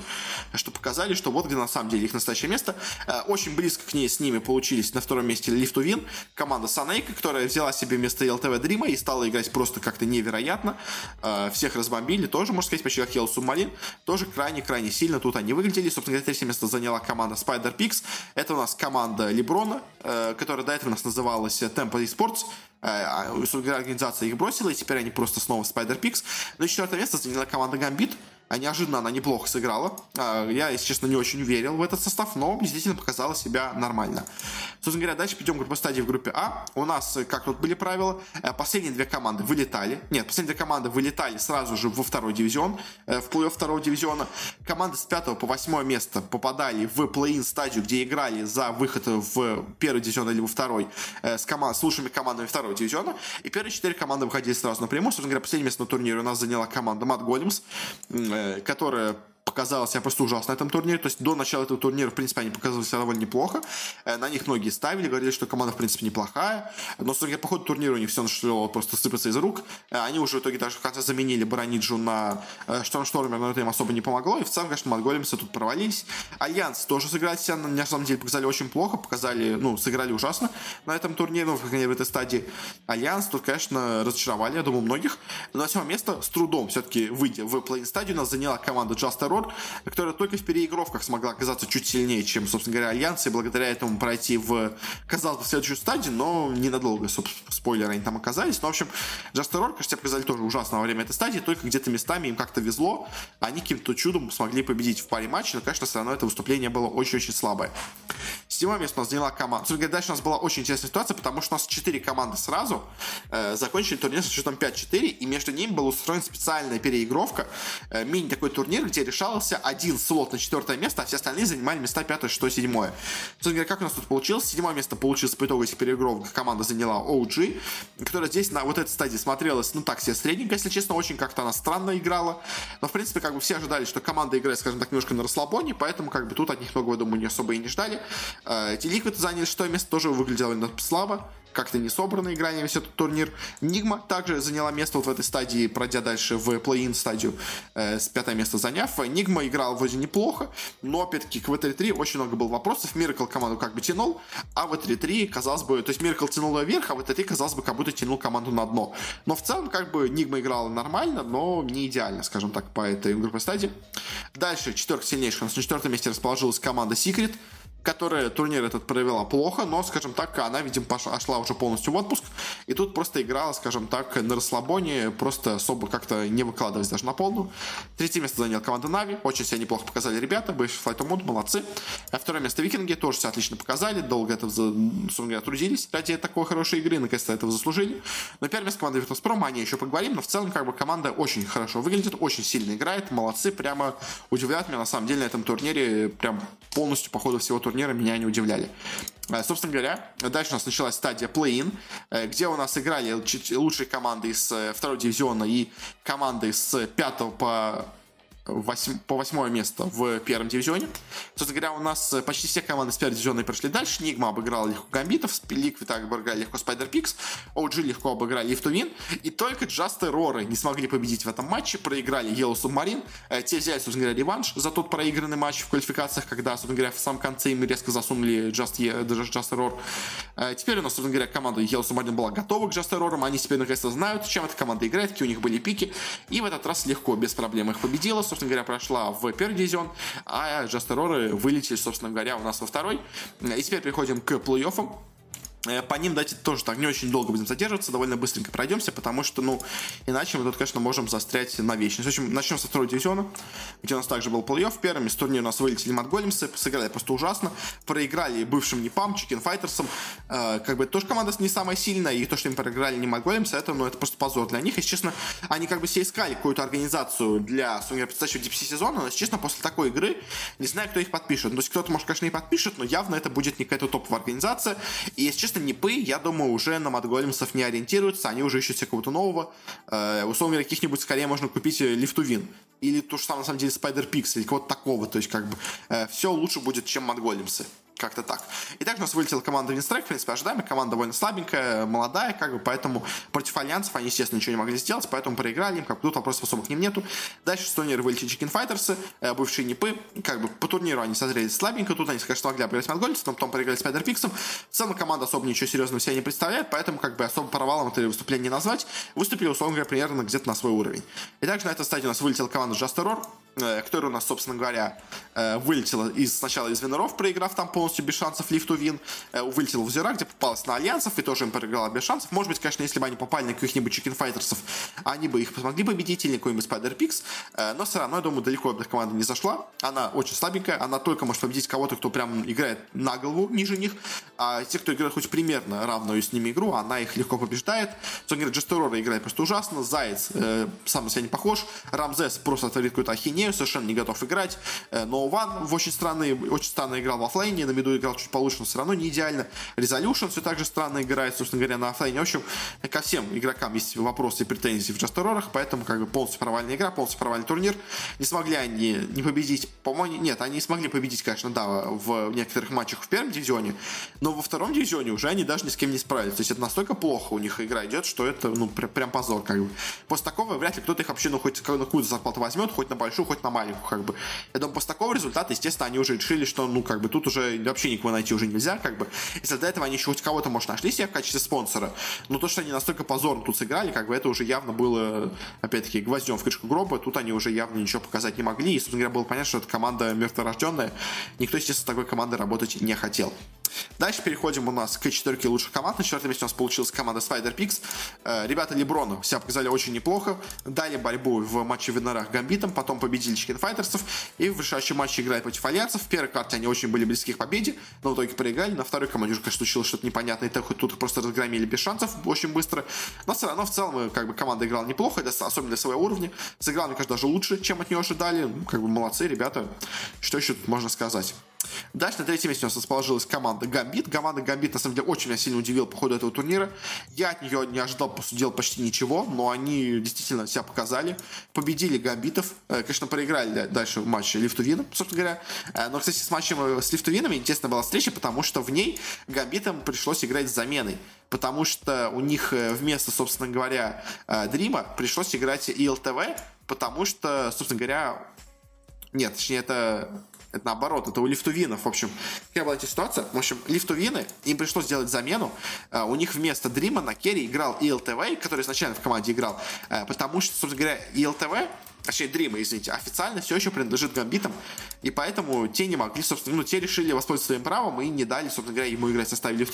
что показали, что вот где на самом деле их настоящее место. Э, очень близко к ней с ними получились на втором месте Lift to Win, команда Санейка, которая взяла себе место LTV Дрима и стала играть просто как-то невероятно. Э, всех разбомбили, тоже, можно сказать, почти как Yellow Submarine. Тоже крайне-крайне сильно тут они выглядели. Собственно говоря, третье место заняла команда Spider Pix. Это у нас команда Леброна, э, которая до этого у нас называлась Temple Esports. А, организация их бросила, и теперь они просто снова Spider Pix. Но четвертое место заняла команда Gambit, а неожиданно она неплохо сыграла. А, я, если честно, не очень верил в этот состав, но действительно показала себя нормально. Собственно говоря, дальше пойдем по стадии в группе А. У нас, э, как тут были правила, э, последние две команды вылетали. Нет, последние две команды вылетали сразу же во второй дивизион, э, в плей-офф второго дивизиона. Команды с пятого по восьмое место попадали в play-in стадию, где играли за выход в первый дивизион или во второй с, команд, с лучшими командами второго дивизиона. И первые четыре команды выходили сразу напрямую. Собственно говоря, последнее место на турнире у нас заняла команда Mudgolems которая показала себя просто ужасно на этом турнире. То есть до начала этого турнира, в принципе, они показывали себя довольно неплохо. Э, на них многие ставили, говорили, что команда, в принципе, неплохая. Но, судя по ходу турнира, у них все начало просто сыпаться из рук. Э, они уже в итоге даже в конце заменили Бараниджу на Штормштормер, но это им особо не помогло. И в целом, конечно, Mudgolems ы тут провалились. Альянс тоже сыграли себя, на самом деле, показали очень плохо. Показали, ну, сыграли ужасно на этом турнире, ну, в этой стадии. Альянс тут, конечно, разочаровали, я думаю, многих. Но на место с трудом все-таки выйдя в play-in стадию, нас заняла команда Just Terror, которая только в переигровках смогла оказаться чуть сильнее, чем, собственно говоря, Альянс, и благодаря этому пройти в, казалось бы, следующую стадию, но ненадолго, собственно, спойлеры, они там оказались. Но, в общем, Just Terror, кажется, показали тоже ужасно во время этой стадии, только где-то местами им как-то везло, они каким-то чудом смогли победить в паре матчей, но, конечно, все равно это выступление было очень-очень слабое. Седьмое место у нас заняла команда. Собственно говоря, дальше у нас была очень интересная ситуация, потому что у нас четыре команды сразу э, закончили турнир с счетом 5-4, и между ними была устроена специальная переигровка, э, мини такой турнир, где решался один слот на четвертое место, а все остальные занимали места 5, 6, 7. Собственно говоря, как у нас тут получилось? Седьмое место получилось по итогу этих переигровок. Команда заняла OG, которая здесь на вот этой стадии смотрелась, ну так себе средненько, если честно, очень как-то она странно играла. Но, в принципе, как бы все ожидали, что команда играет, скажем так, немножко на расслабоне, поэтому как бы тут от них много, я думаю, не особо и не ждали. Э, эти ликвиды заняли шестое место, тоже выглядело слабо как-то не собрано игра весь этот турнир. Нигма также заняла место вот в этой стадии, пройдя дальше в плей-ин стадию, э, с пятое место заняв. Нигма играл вроде неплохо, но опять-таки к V3-3 очень много было вопросов. Миракл команду как бы тянул, а V3-3, казалось бы, то есть Миракл тянул ее вверх, а V3-3, казалось бы, как будто тянул команду на дно. Но в целом, как бы, Нигма играла нормально, но не идеально, скажем так, по этой группе стадии. Дальше, четверка сильнейших. У нас на четвертом месте расположилась команда Secret, которая турнир этот провела плохо, но, скажем так, она, видимо, пошла, шла уже полностью в отпуск, и тут просто играла, скажем так, на расслабоне, просто особо как-то не выкладываясь даже на полную. Третье место заняла команда Нави, очень себя неплохо показали ребята, бывший Flight Mood, молодцы. А второе место Викинги, тоже все отлично показали, долго это, собственно трудились ради такой хорошей игры, наконец-то этого заслужили. Но первое место команда Virtus.pro, о ней еще поговорим, но в целом, как бы, команда очень хорошо выглядит, очень сильно играет, молодцы, прямо удивляют меня, на самом деле, на этом турнире, прям полностью по ходу всего турнира турнира меня не удивляли. Э, собственно говоря, дальше у нас началась стадия плей-ин, э, где у нас играли лучшие команды из э, второго дивизиона и команды с пятого по 8, по восьмое место в первом дивизионе. Собственно говоря, у нас э, почти все команды с первого дивизиона прошли дальше. Nigma обыграл легко Гамбитов, Liquid обыграли легко Spider Pigs, OG легко обыграли Live to Win. И только Just Error ы не смогли победить в этом матче, проиграли Yellow Submarine. Э, те взяли, собственно говоря, реванш за тот проигранный матч в квалификациях, когда, собственно говоря, в самом конце им резко засунули Just, Just Error. Э, теперь у нас, собственно говоря, команда Yellow Submarine была готова к Just Roar. Они теперь наконец-то знают, чем эта команда играет, какие у них были пики. И в этот раз легко, без проблем их победила собственно говоря, прошла в первый дивизион, а Aurora вылетели, собственно говоря, у нас во второй. И теперь переходим к плей-оффам. Э, по ним, дайте тоже так не очень долго будем задерживаться, довольно быстренько пройдемся, потому что, ну, иначе мы тут, конечно, можем застрять на вечность. В общем, начнем со второго дивизиона, где у нас также был плей-офф. Первыми с турнира у нас вылетели Матголемсы, сыграли просто ужасно, проиграли бывшим Непам, Чикен Файтерсом. Э, как бы тоже команда не самая сильная, и то, что им проиграли не Матголемсы, это, ну, это просто позор для них. Если честно, они как бы себе искали какую-то организацию для своего предстоящего DPC сезона, но, честно, после такой игры не знаю, кто их подпишет. Ну, то есть кто-то, может, конечно, и подпишет, но явно это будет не какая-то топовая организация. И, если честно, честно, непы, я думаю, уже на Матголемсов не ориентируются, они уже ищут себе кого-то нового. Э, условно говоря, каких-нибудь скорее можно купить э, лифтувин. Или то же самое, на самом деле, Spider Pix, или кого-то такого. То есть, как бы, э, все лучше будет, чем Mudgolems ы. Как-то так. И также у нас вылетела команда Winstrike, в принципе, ожидаемая. Команда довольно слабенькая, молодая, как бы, поэтому против альянсов они, естественно, ничего не могли сделать, поэтому проиграли им, как тут вопросов особо к ним нету. Дальше с турнира вылетели Chicken Fighters ы, э, бывшие NiP ы, как бы, по турниру они сыграли слабенько, тут они, конечно, могли обыграть Mudgolems ов, потом проиграли Spider Pigs ом. В целом команда особо ничего серьезного себя не представляет, поэтому, как бы, особо провалом это выступление не назвать. Выступили, условно говоря, примерно где-то на свой уровень. И также на этой стадии у нас вылетела команда Just Terror, Э, который у нас, собственно говоря, э, вылетела из, сначала из Виноров, проиграв там полностью без шансов лифту Вин, э, вылетела в Зира, где попалась на Альянсов и тоже им проиграла без шансов. Может быть, конечно, если бы они попали на каких-нибудь Chicken Файтерсов, они бы их смогли победить или какой-нибудь Spider Pix, но все равно, я думаю, далеко эта команда не зашла. Она очень слабенькая, она только может победить кого-то, кто прям играет на голову ниже них, а те, кто играет хоть примерно равную с ними игру, она их легко побеждает. Говоря, Джестерора играет просто ужасно, Заяц э, сам на себя не похож, Рамзес просто творит какую-то ахинею, совершенно не готов играть. Э, но Ван в очень странный, очень странно играл в оффлейне, на миду играл чуть получше, но все равно не идеально. Resolution все так же странно играет, собственно говоря, на оффлейне. В общем, ко всем игрокам есть вопросы и претензии в Джастерорах, поэтому как бы полностью провальная игра, полностью провальный турнир. Не смогли они не победить, по-моему, нет, они смогли победить, конечно, да, в некоторых матчах в первом дивизионе, но во втором дивизионе уже они даже ни с кем не справились. То есть это настолько плохо у них игра идет, что это, ну, прям, прям позор, как бы. После такого вряд ли кто-то их вообще, ну, хоть на какую-то зарплату возьмет, хоть на большую, хоть на маленькую, как бы. Я думаю, после такого результата, естественно, они уже решили, что, ну, как бы, тут уже вообще никого найти уже нельзя, как бы. Если до этого они еще хоть кого-то, может, нашли себе в качестве спонсора, но то, что они настолько позорно тут сыграли, как бы, это уже явно было, опять-таки, гвоздем в крышку гроба, тут они уже явно ничего показать не могли, и, собственно говоря, было понятно, что это команда мертворожденная, никто, естественно, с такой командой работать не хотел. Дальше переходим у нас к четверке лучших команд. На четвертом месте у нас получилась команда Spider Pix. Э, ребята Леброна себя показали очень неплохо. Дали борьбу в матче в Винорах Гамбитом, потом победили Чикен Файтерсов. И в решающем матче играли против Альянсов. В первой карте они очень были близки к победе, но в итоге проиграли. На второй команде уже, конечно, случилось что-то непонятное. И тут их просто разгромили без шансов очень быстро. Но все равно в целом э, как бы команда играла неплохо, особенно для своего уровня. Сыграл, мне кажется, даже лучше, чем от нее ожидали. Ну, как бы молодцы, ребята. Что еще тут можно сказать? Дальше на третьем месте у нас расположилась команда Гамбит. Команда Гамбит, на самом деле, очень меня сильно удивила по ходу этого турнира. Я от нее не ожидал, по сути почти ничего, но они действительно себя показали. Победили Гамбитов. Э, конечно, проиграли дальше в матче Лифтувином, собственно говоря. Э, но, кстати, с матчем э, с Лифтувинами интересная была встреча, потому что в ней Гамбитам пришлось играть с заменой потому что у них вместо, собственно говоря, Дрима пришлось играть ИЛТВ, потому что, собственно говоря, нет, точнее, это это наоборот, это у лифтувинов. В общем, какая была эта ситуация? В общем, лифтувины, им пришлось сделать замену. Uh, у них вместо Дрима на керри играл ИЛТВ, который изначально в команде играл. Uh, потому что, собственно говоря, ИЛТВ точнее Дрима, извините, официально все еще принадлежит Гамбитам, и поэтому те не могли, собственно, ну, те решили воспользоваться своим правом и не дали, собственно говоря, ему играть в составе.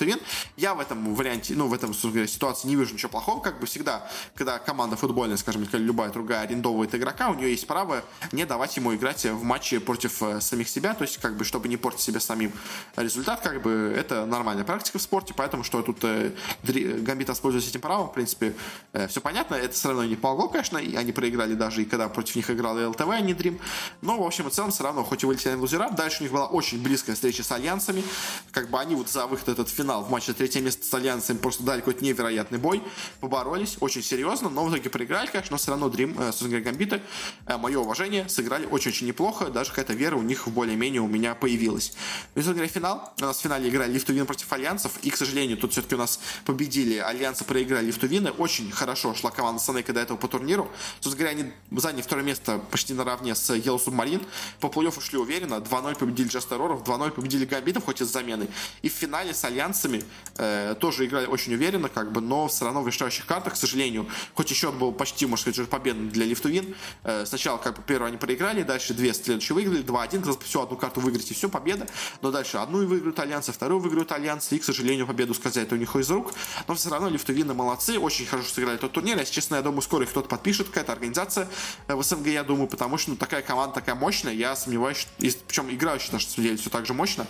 Я в этом варианте, ну, в этом, собственно говоря, ситуации не вижу ничего плохого, как бы всегда, когда команда футбольная, скажем, или любая другая арендовывает игрока, у нее есть право не давать ему играть в матче против э, самих себя, то есть, как бы, чтобы не портить себе самим. Результат, как бы, это нормальная практика в спорте, поэтому, что тут э, Гамбит воспользуется этим правом, в принципе, э, все понятно, это все равно не помогло, конечно, и они проиграли даже и когда против них играл и ЛТВ, а не Дрим. Но, в общем и целом, все равно, хоть и вылетели на лузера, дальше у них была очень близкая встреча с Альянсами. Как бы они вот за выход этот финал в матче третье место с Альянсами просто дали какой-то невероятный бой. Поборолись очень серьезно, но в итоге проиграли, конечно, но все равно Дрим, э, говоря, Гамбиты, э, мое уважение, сыграли очень-очень неплохо. Даже какая-то вера у них более-менее у меня появилась. Ну финал. У нас в финале играли Лифтувин против Альянсов. И, к сожалению, тут все-таки у нас победили Альянсы, проиграли Лифтувины. Очень хорошо шла команда Санейка до этого по турниру. Собственно говоря, они заняли второе место почти наравне с Yellow Submarine. По плей-оффу уверенно. 2-0 победили Джастероров, 2-0 победили Гамбитов, хоть и с заменой. И в финале с Альянсами э, тоже играли очень уверенно, как бы, но все равно в решающих картах, к сожалению, хоть и счет был почти, можно сказать, победный для Лифтувин. Э, сначала, как бы, первую они проиграли, дальше две следующие выиграли, 2-1, казалось всю одну карту выиграть и все, победа. Но дальше одну выиграют Альянсы, вторую выиграют Альянсы, и, к сожалению, победу сказать у них из рук. Но все равно Лифтувины молодцы, очень хорошо сыграли тот турнир. Если честно, я думаю, скоро их кто-то подпишет, какая-то организация э, в СНГ, я думаю, потому что ну, такая команда такая мощная, я сомневаюсь, что, причем играющий на самом деле все так же мощно,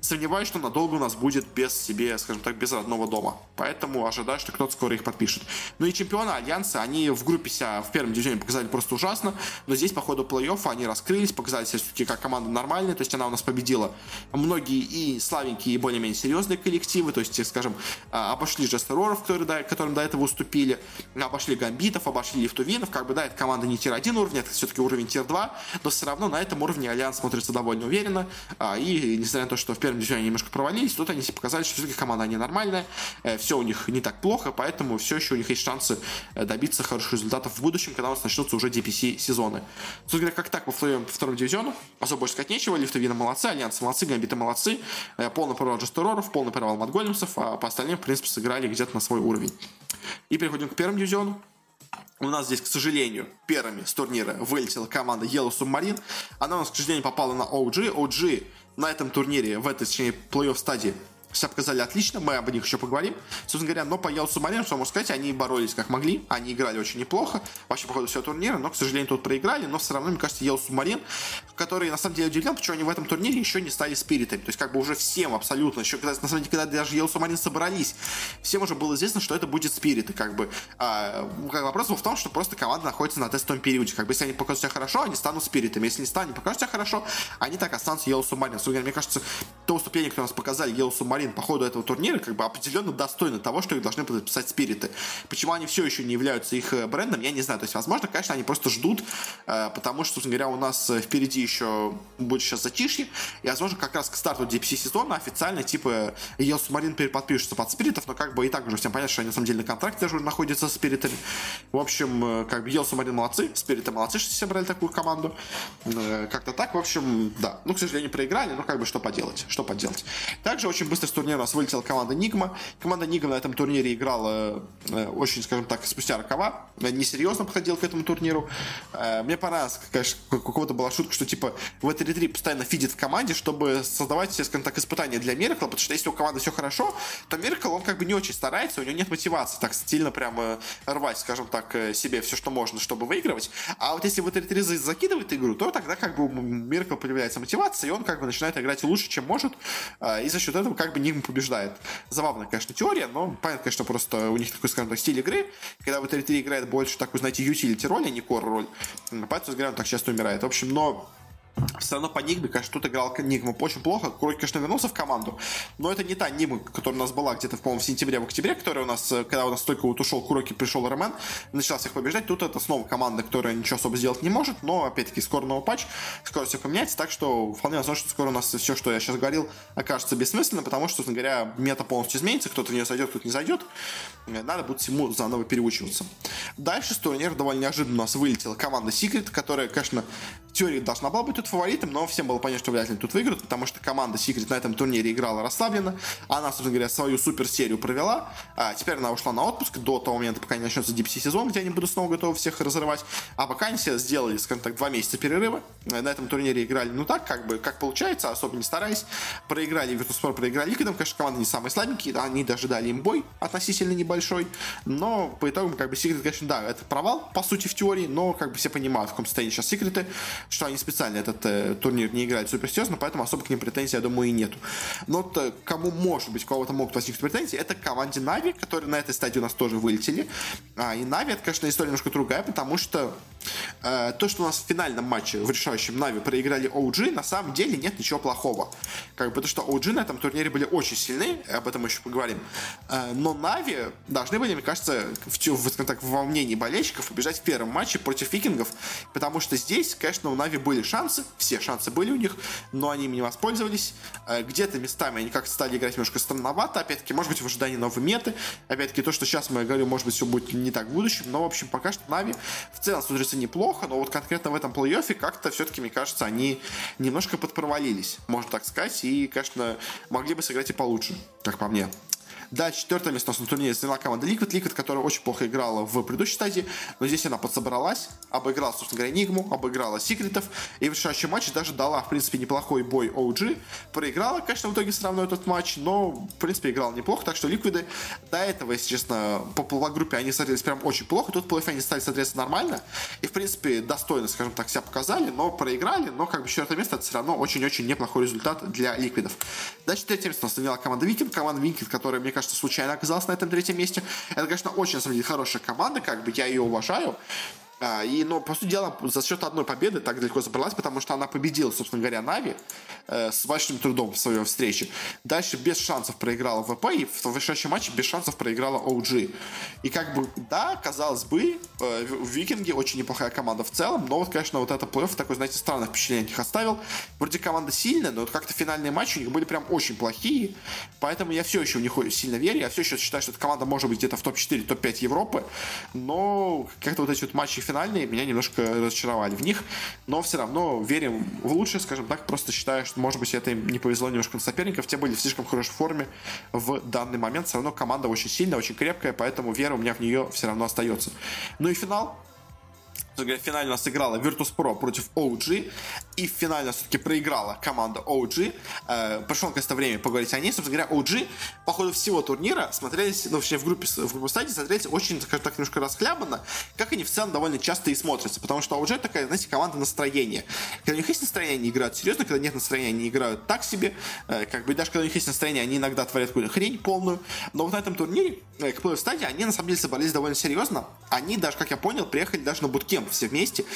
сомневаюсь, что надолго у нас будет без себе, скажем так, без родного дома. Поэтому ожидаю, что кто-то скоро их подпишет. Ну и чемпионы Альянса, они в группе себя в первом дивизионе показали просто ужасно, но здесь по ходу плей-оффа они раскрылись, показали себя все-таки как команда нормальная, то есть она у нас победила многие и слабенькие, и более-менее серьезные коллективы, то есть, скажем, а, обошли Джестероров, которые, которым до этого уступили, обошли Гамбитов, обошли Live to Win ов, как бы, да, это команда не tier-1 уровня, это все-таки уровень tier-2, но все равно на этом уровне Альянс смотрится довольно уверенно, а, и несмотря на то, что в первом дивизионе они немножко провалились, тут они показали, что все-таки команда не нормальная, э, все у них не так плохо, поэтому все еще у них есть шансы э, добиться хороших результатов в будущем, когда у нас начнутся уже DPC сезоны. Собственно как так по второму дивизиону, особо больше сказать нечего, Live to Win ы молодцы, Альянс молодцы, Гамбиты молодцы, э, полный провал Just Error ов, полный провал Mudgolems ов, а по остальным, в принципе, сыграли где-то на свой уровень. И переходим к первому дивизиону. У нас здесь, к сожалению, первыми с турнира вылетела команда Yellow Submarine. Она у нас, к сожалению, попала на OG. OG на этом турнире, в этой, точнее, плей-офф стадии себя показали отлично, мы об них еще поговорим. Собственно говоря, но по Ялсу Марин, что можно сказать, они боролись как могли, они играли очень неплохо, вообще по ходу всего турнира, но, к сожалению, тут проиграли, но все равно, мне кажется, Ялсу Марин, который, на самом деле, удивлен, почему они в этом турнире еще не стали спиритами, то есть, как бы уже всем абсолютно, еще когда, на самом деле, когда даже Ялсу Марин собрались, всем уже было известно, что это будет спириты, как бы. А, как вопрос был в том, что просто команда находится на тестовом периоде, как бы, если они покажут себя хорошо, они станут спиритами, если не станут, покажут себя хорошо, они так останутся Ялсу Марин. Мне кажется, то выступление, которое у нас показали Ялсу Марин по ходу этого турнира, как бы определенно достойны того, что их должны подписать спириты. Почему они все еще не являются их э, брендом, я не знаю. То есть, возможно, конечно, они просто ждут, э, потому что, собственно говоря, у нас э, впереди еще будет сейчас затишье, и, возможно, как раз к старту DPC сезона официально, типа, Ел Субмарин подпишется под спиритов, но как бы и так уже всем понятно, что они на самом деле на контракте даже находятся с спиритами. В общем, как бы Ел Субмарин молодцы, спириты молодцы, что собрали такую команду. Как-то так, в общем, да. Ну, к сожалению, проиграли, но как бы что поделать. что поделать. Также очень быстро с турнира у нас вылетела команда Нигма. Команда Нигма на этом турнире играла э, очень, скажем так, спустя рукава. Несерьезно подходил к этому турниру. Э, мне понравилось, конечно, у кого-то была шутка, что типа в этой 3 постоянно фидит в команде, чтобы создавать, скажем так, испытания для Миракла, потому что если у команды все хорошо, то Миракл, он как бы не очень старается, у него нет мотивации так стильно прямо рвать, скажем так, э, себе все, что можно, чтобы выигрывать. А вот если в этой 3 закидывает игру, то тогда как бы у Миракла появляется мотивация, и он как бы начинает играть лучше, чем может, э, и за счет этого как бы Нигма побеждает. Забавная, конечно, теория, но понятно, конечно, просто у них такой, скажем так, стиль игры, когда в 3 играет больше такую, знаете, utility роль, а не core роль, поэтому, он так часто умирает. В общем, но все равно по Нигме, конечно, тут играл Нигма очень плохо. Крой, конечно, вернулся в команду, но это не та Нигма, которая у нас была где-то, по-моему, в сентябре, в октябре, которая у нас, э, когда у нас только вот ушел Куроки, пришел Ромен, начал всех побеждать. Тут это снова команда, которая ничего особо сделать не может, но, опять-таки, скоро новый патч, скоро все поменяется, так что вполне возможно, что скоро у нас все, что я сейчас говорил, окажется бессмысленно, потому что, собственно говоря, мета полностью изменится, кто-то в нее зайдет, кто-то не зайдет. Э, надо будет всему заново переучиваться. Дальше с турнира довольно неожиданно у нас вылетела команда Secret, которая, конечно, в теории должна была быть тут фаворитом, но всем было понятно, что вряд ли тут выиграют, потому что команда Secret на этом турнире играла расслабленно. Она, собственно говоря, свою супер серию провела. А теперь она ушла на отпуск до того момента, пока не начнется DPC сезон, где они будут снова готовы всех разрывать. А пока они себе сделали, скажем так, два месяца перерыва. На этом турнире играли, ну так, как бы, как получается, особо не стараясь. Проиграли Virtus.pro, проиграли Liquid ом. Конечно, команды не самые слабенькие, они даже дали им бой относительно небольшой. Но по итогам, как бы, Secret, конечно, да, это провал, по сути, в теории, но, как бы, все понимают, в каком состоянии сейчас Секреты, что они специально этот э, турнир не играют суперсерьезно, поэтому особо к ним претензий, я думаю, и нету. Но то, кому, может быть, кого-то могут возникнуть претензии, это команде Нави, которые на этой стадии у нас тоже вылетели. А, и Нави, это, конечно, история немножко другая, потому что э, то, что у нас в финальном матче, в решающем Нави проиграли OG, на самом деле нет ничего плохого. Как бы, потому что OG на этом турнире были очень сильны, об этом еще поговорим. Э, но Нави должны были, мне кажется, в, в, так, в волнении болельщиков побежать в первом матче против викингов, потому что здесь, конечно, у Нави были шансы, все шансы были у них, но они им не воспользовались. Э, где-то местами они как-то стали играть немножко странновато, опять-таки, может быть, в ожидании новой меты. Опять-таки, то, что сейчас мы говорю, может быть, все будет не так в будущем, но, в общем, пока что Нави в целом смотрится неплохо, но вот конкретно в этом плей-оффе как-то все-таки, мне кажется, они немножко подпровалились, можно так сказать, и, конечно, могли бы сыграть и получше, как по мне. Да, четвертое место у нас на турнире заняла команда Liquid. Liquid, которая очень плохо играла в предыдущей стадии, но здесь она подсобралась, обыграла, собственно говоря, Нигму, обыграла Секретов, и в решающем матче даже дала, в принципе, неплохой бой OG. Проиграла, конечно, в итоге все равно этот матч, но, в принципе, играла неплохо, так что Ликвиды до этого, если честно, по группе они смотрелись прям очень плохо, тут в они стали смотреться нормально, и, в принципе, достойно, скажем так, себя показали, но проиграли, но, как бы, четвертое место, это все равно очень-очень неплохой результат для Ликвидов. Дальше третье место у нас заняла команда Викинг, команда Викинг, которая, мне кажется, случайно оказалась на этом третьем месте. Это, конечно, очень, на самом деле, хорошая команда, как бы я ее уважаю. А, и, ну, по сути дела, за счет одной победы так далеко забралась, потому что она победила, собственно говоря, Нави э, с большим трудом в своей встрече. Дальше без шансов проиграла ВП, и в вышедшем матче без шансов проиграла OG. И как бы, да, казалось бы, э, в Викинге очень неплохая команда в целом, но вот, конечно, вот это плей-офф такой, знаете, странное впечатление от них оставил. Вроде команда сильная, но вот как-то финальные матчи у них были прям очень плохие, поэтому я все еще в них сильно верю, я все еще считаю, что эта команда может быть где-то в топ-4, топ-5 Европы, но как-то вот эти вот матчи финальные меня немножко разочаровали в них, но все равно верим в лучшее, скажем так, просто считаю, что, может быть, это им не повезло немножко на соперников, те были в слишком хорошей форме в данный момент, все равно команда очень сильная, очень крепкая, поэтому вера у меня в нее все равно остается. Ну и финал, в финале у нас играла Virtus.pro против OG, и в финале все-таки проиграла команда OG. Э, пришло наконец-то время поговорить о ней. Собственно говоря, OG по ходу всего турнира смотрелись, ну, вообще в группе, в группе стадии смотрелись очень, скажем так, немножко расхлябанно, как они в целом довольно часто и смотрятся, потому что OG такая, знаете, команда настроения. Когда у них есть настроение, они играют серьезно, когда нет настроения, они играют так себе, э, как бы даже когда у них есть настроение, они иногда творят какую-то хрень полную, но вот на этом турнире, э, к плей стадии, они на самом деле собрались довольно серьезно. Они даже, как я понял, приехали даже на буткемп все вместе,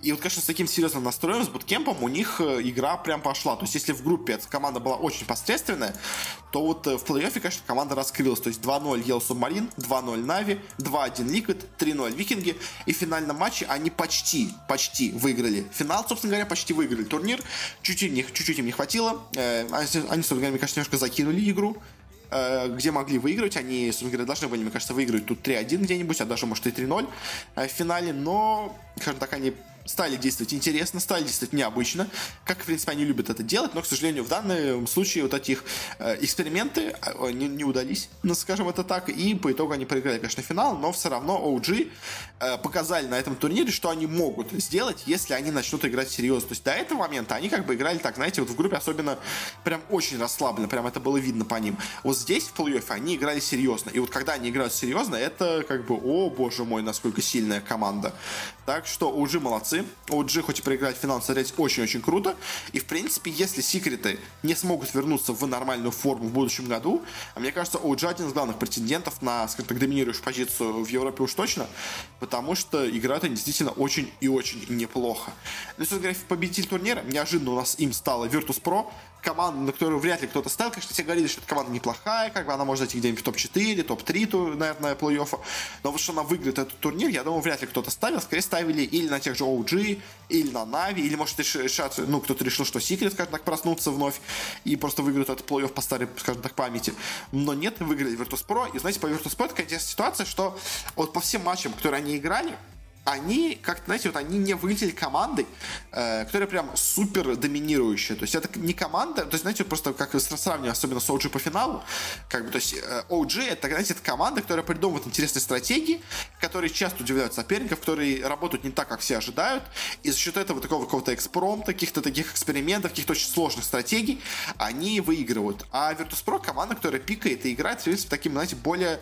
и вот, конечно, с таким серьезным настроем, с буткемпом у них э, игра прям пошла. То есть, если в группе эта команда была очень посредственная, то вот э, в плей-оффе, конечно, команда раскрылась. То есть 2-0 Ел Субмарин, 2-0 Нави, 2-1 Liquid, 3-0 Викинги. И в финальном матче они почти, почти выиграли. Финал, собственно говоря, почти выиграли турнир. Чуть-чуть, не, чуть-чуть им не хватило. Э, они, собственно говоря, мне кажется, немножко закинули игру где могли выиграть. Они, собственно говоря, должны были, мне кажется, выиграть тут 3-1 где-нибудь, а даже, может, и 3-0 в финале. Но, скажем так, они стали действовать интересно, стали действовать необычно, как, в принципе, они любят это делать, но, к сожалению, в данном случае вот эти э, эксперименты э, не, не удались, ну, скажем это так, и по итогу они проиграли, конечно, финал, но все равно OG э, показали на этом турнире, что они могут сделать, если они начнут играть серьезно. То есть до этого момента они как бы играли так, знаете, вот в группе особенно прям очень расслабленно, прям это было видно по ним. Вот здесь в плей они играли серьезно, и вот когда они играют серьезно, это как бы, о боже мой, насколько сильная команда. Так что OG молодцы. OG хоть и проиграть финал, смотреть очень-очень круто. И, в принципе, если секреты не смогут вернуться в нормальную форму в будущем году, а мне кажется, OG один из главных претендентов на, скажем так, доминирующую позицию в Европе уж точно, потому что играют они действительно очень и очень неплохо. Ну, если говоря, победитель турнира, неожиданно у нас им стала Virtus.pro, команда, на которую вряд ли кто-то ставил. Конечно, все говорили, что эта команда неплохая, как бы она может зайти где-нибудь в топ-4, топ-3, наверное, плей-оффа. Но вот что она выиграет этот турнир, я думаю, вряд ли кто-то ставил. Скорее ставили или на тех же OG, или на Нави, или, может, решат, ну, кто-то решил, что Секрет, скажем так, проснуться вновь и просто выиграют этот плей-офф по старой, скажем так, памяти. Но нет, выиграли Virtus.pro. И, знаете, по Virtus.pro такая ситуация, что вот по всем матчам, которые они играли, они, как знаете, вот они не выглядели командой, э, которая прям супер доминирующая. То есть это не команда, то есть, знаете, просто как сравнивать, особенно с OG по финалу, как бы, то есть э, OG это, знаете, это команда, которая придумывает интересные стратегии, которые часто удивляют соперников, которые работают не так, как все ожидают, и за счет этого такого какого-то экспром, каких-то таких экспериментов, каких-то очень сложных стратегий, они выигрывают. А Virtus.pro команда, которая пикает и играет, в принципе, такими, знаете, более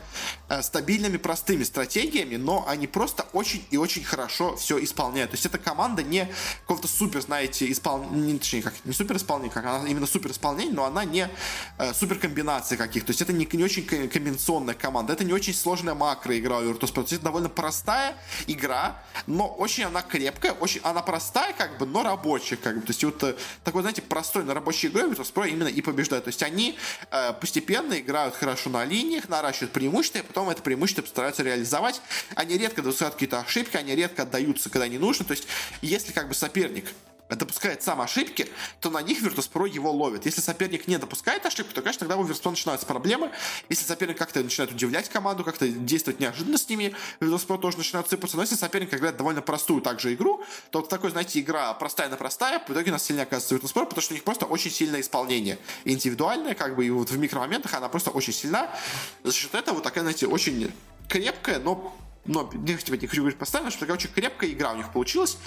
э, стабильными, простыми стратегиями, но они просто очень и очень очень хорошо все исполняет. То есть эта команда не какого-то супер, знаете, исполнения, точнее, как не супер исполнение, как она именно супер исполнение, но она не э, супер комбинации каких. То есть это не, не очень комбинационная команда, это не очень сложная макро игра Virtus.pro. То есть это довольно простая игра, но очень она крепкая, очень она простая, как бы, но рабочая, как бы. То есть вот э, такой, знаете, простой, но рабочей игрой Virtus.pro именно и побеждает. То есть они э, постепенно играют хорошо на линиях, наращивают преимущества, и потом это преимущество постараются реализовать. Они редко допускают какие-то ошибки, они редко отдаются, когда не нужно. То есть, если как бы соперник допускает сам ошибки, то на них Virtus.pro его ловит. Если соперник не допускает ошибку, то, конечно, тогда у Virtus.pro начинаются проблемы. Если соперник как-то начинает удивлять команду, как-то действовать неожиданно с ними, Virtus.pro тоже начинает сыпаться. Но если соперник играет довольно простую также игру, то вот такой, знаете, игра простая на простая, в итоге у нас сильнее оказывается Virtus.pro, потому что у них просто очень сильное исполнение. Индивидуальное, как бы, и вот в микромоментах она просто очень сильна. За счет этого вот такая, знаете, очень крепкая, но но не хочу не хочу говорить постоянно, что очень крепкая игра у них получилась,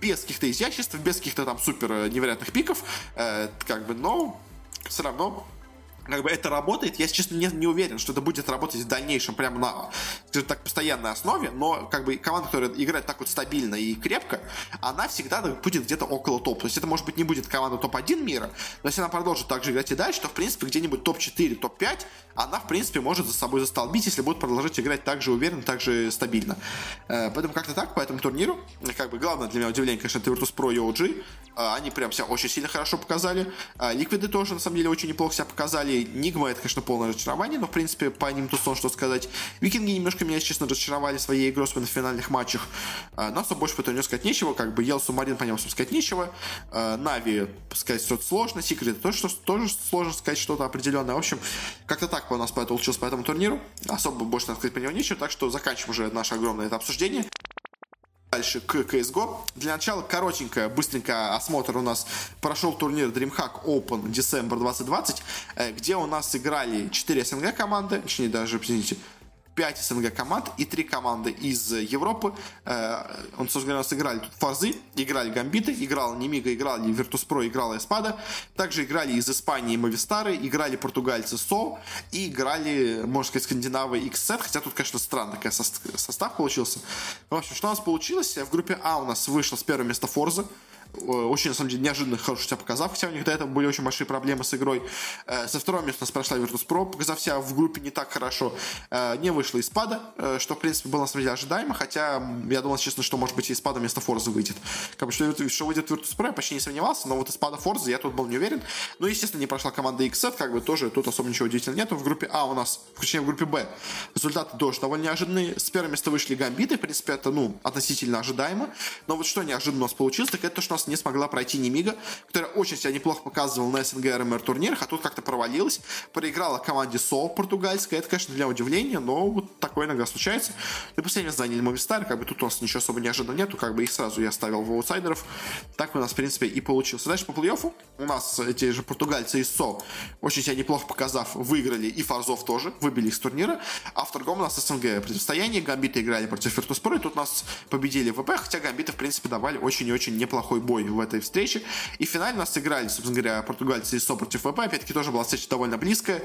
без каких-то изяществ, без каких-то там супер э, невероятных пиков, э, как бы, но все равно как бы это работает. Я, честно, не, не уверен, что это будет работать в дальнейшем прямо на, скажем так, постоянной основе, но как бы команда, которая играет так вот стабильно и крепко, она всегда будет где-то около топ. То есть это, может быть, не будет команда топ-1 мира, но если она продолжит так же играть и дальше, то, в принципе, где-нибудь топ-4, топ-5 она, в принципе, может за собой застолбить, если будет продолжать играть так же уверенно, так же стабильно. Э, поэтому как-то так по этому турниру. Как бы главное для меня удивление, конечно, это Virtus.pro и OG. Э, они прям себя очень сильно хорошо показали. Э, Ликвиды тоже, на самом деле, очень неплохо себя показали. Нигма это, конечно, полное разочарование, но, в принципе, по ним Тусон что сказать. Викинги немножко меня, честно, разочаровали своей игрой, особенно в финальных матчах. Но особо больше по этому сказать нечего. Как бы Елсу Марин по нему сказать нечего. Нави, сказать что-то сложно. Секрет тоже, тоже сложно сказать что-то определенное. В общем, как-то так у нас получилось по этому турниру. Особо больше надо сказать про него нечего, так что заканчиваем уже наше огромное это обсуждение. Дальше к CSGO. Для начала коротенько, быстренько осмотр у нас прошел турнир DreamHack Open December 2020, э, где у нас играли 4 СНГ команды, точнее даже, извините, 5 СНГ команд и 3 команды из Европы. Э, он, собственно говоря, сыграли тут фазы, играли Гамбиты, играл Немига, играли Virtus.pro, играла Эспада. Также играли из Испании Мовистары, играли португальцы СО и играли, можно сказать, скандинавы XZ, хотя тут, конечно, странный такой состав получился. В общем, что у нас получилось? В группе А у нас вышло с первого места Форза. Э, очень, на самом деле, неожиданно хорошо себя показав, хотя у них до этого были очень большие проблемы с игрой. Э, со второго места у нас прошла Virtus.pro, показав себя в группе не так хорошо. Э, не вышла из пада, что, в принципе, было, на самом деле, ожидаемо, хотя я думал, честно, что, может быть, из пада вместо Форза выйдет. Как бы, что, что выйдет Virtus.pro, я почти не сомневался, но вот из пада Форза я тут был не уверен. Ну, естественно, не прошла команда XZ, как бы тоже тут особо ничего удивительного нету. В группе А у нас, точнее, в группе Б результаты тоже довольно неожиданные. С первого места вышли Гамбиты, в принципе, это, ну, относительно ожидаемо. Но вот что неожиданно у нас получилось, так это то, что у нас нас не смогла пройти Немига, которая очень себя неплохо показывала на СНГ РМР турнирах, а тут как-то провалилась. Проиграла команде Сол португальской. Это, конечно, для удивления, но вот такое иногда случается. И последнее заняли Movistar, как бы тут у нас ничего особо неожиданного нету, как бы их сразу я ставил в аутсайдеров. Так у нас, в принципе, и получилось. Дальше по плей-оффу у нас эти же португальцы из СО, очень себя неплохо показав, выиграли и Фарзов тоже, выбили их с турнира. А в другом у нас СНГ противостояние. Гамбиты играли против Virtus.pro, и тут нас победили ВП, хотя Гамбиты, в принципе, давали очень и очень неплохой бой в этой встрече. И нас сыграли, собственно говоря, португальцы из СО против ВП. Опять-таки тоже была встреча довольно близкая.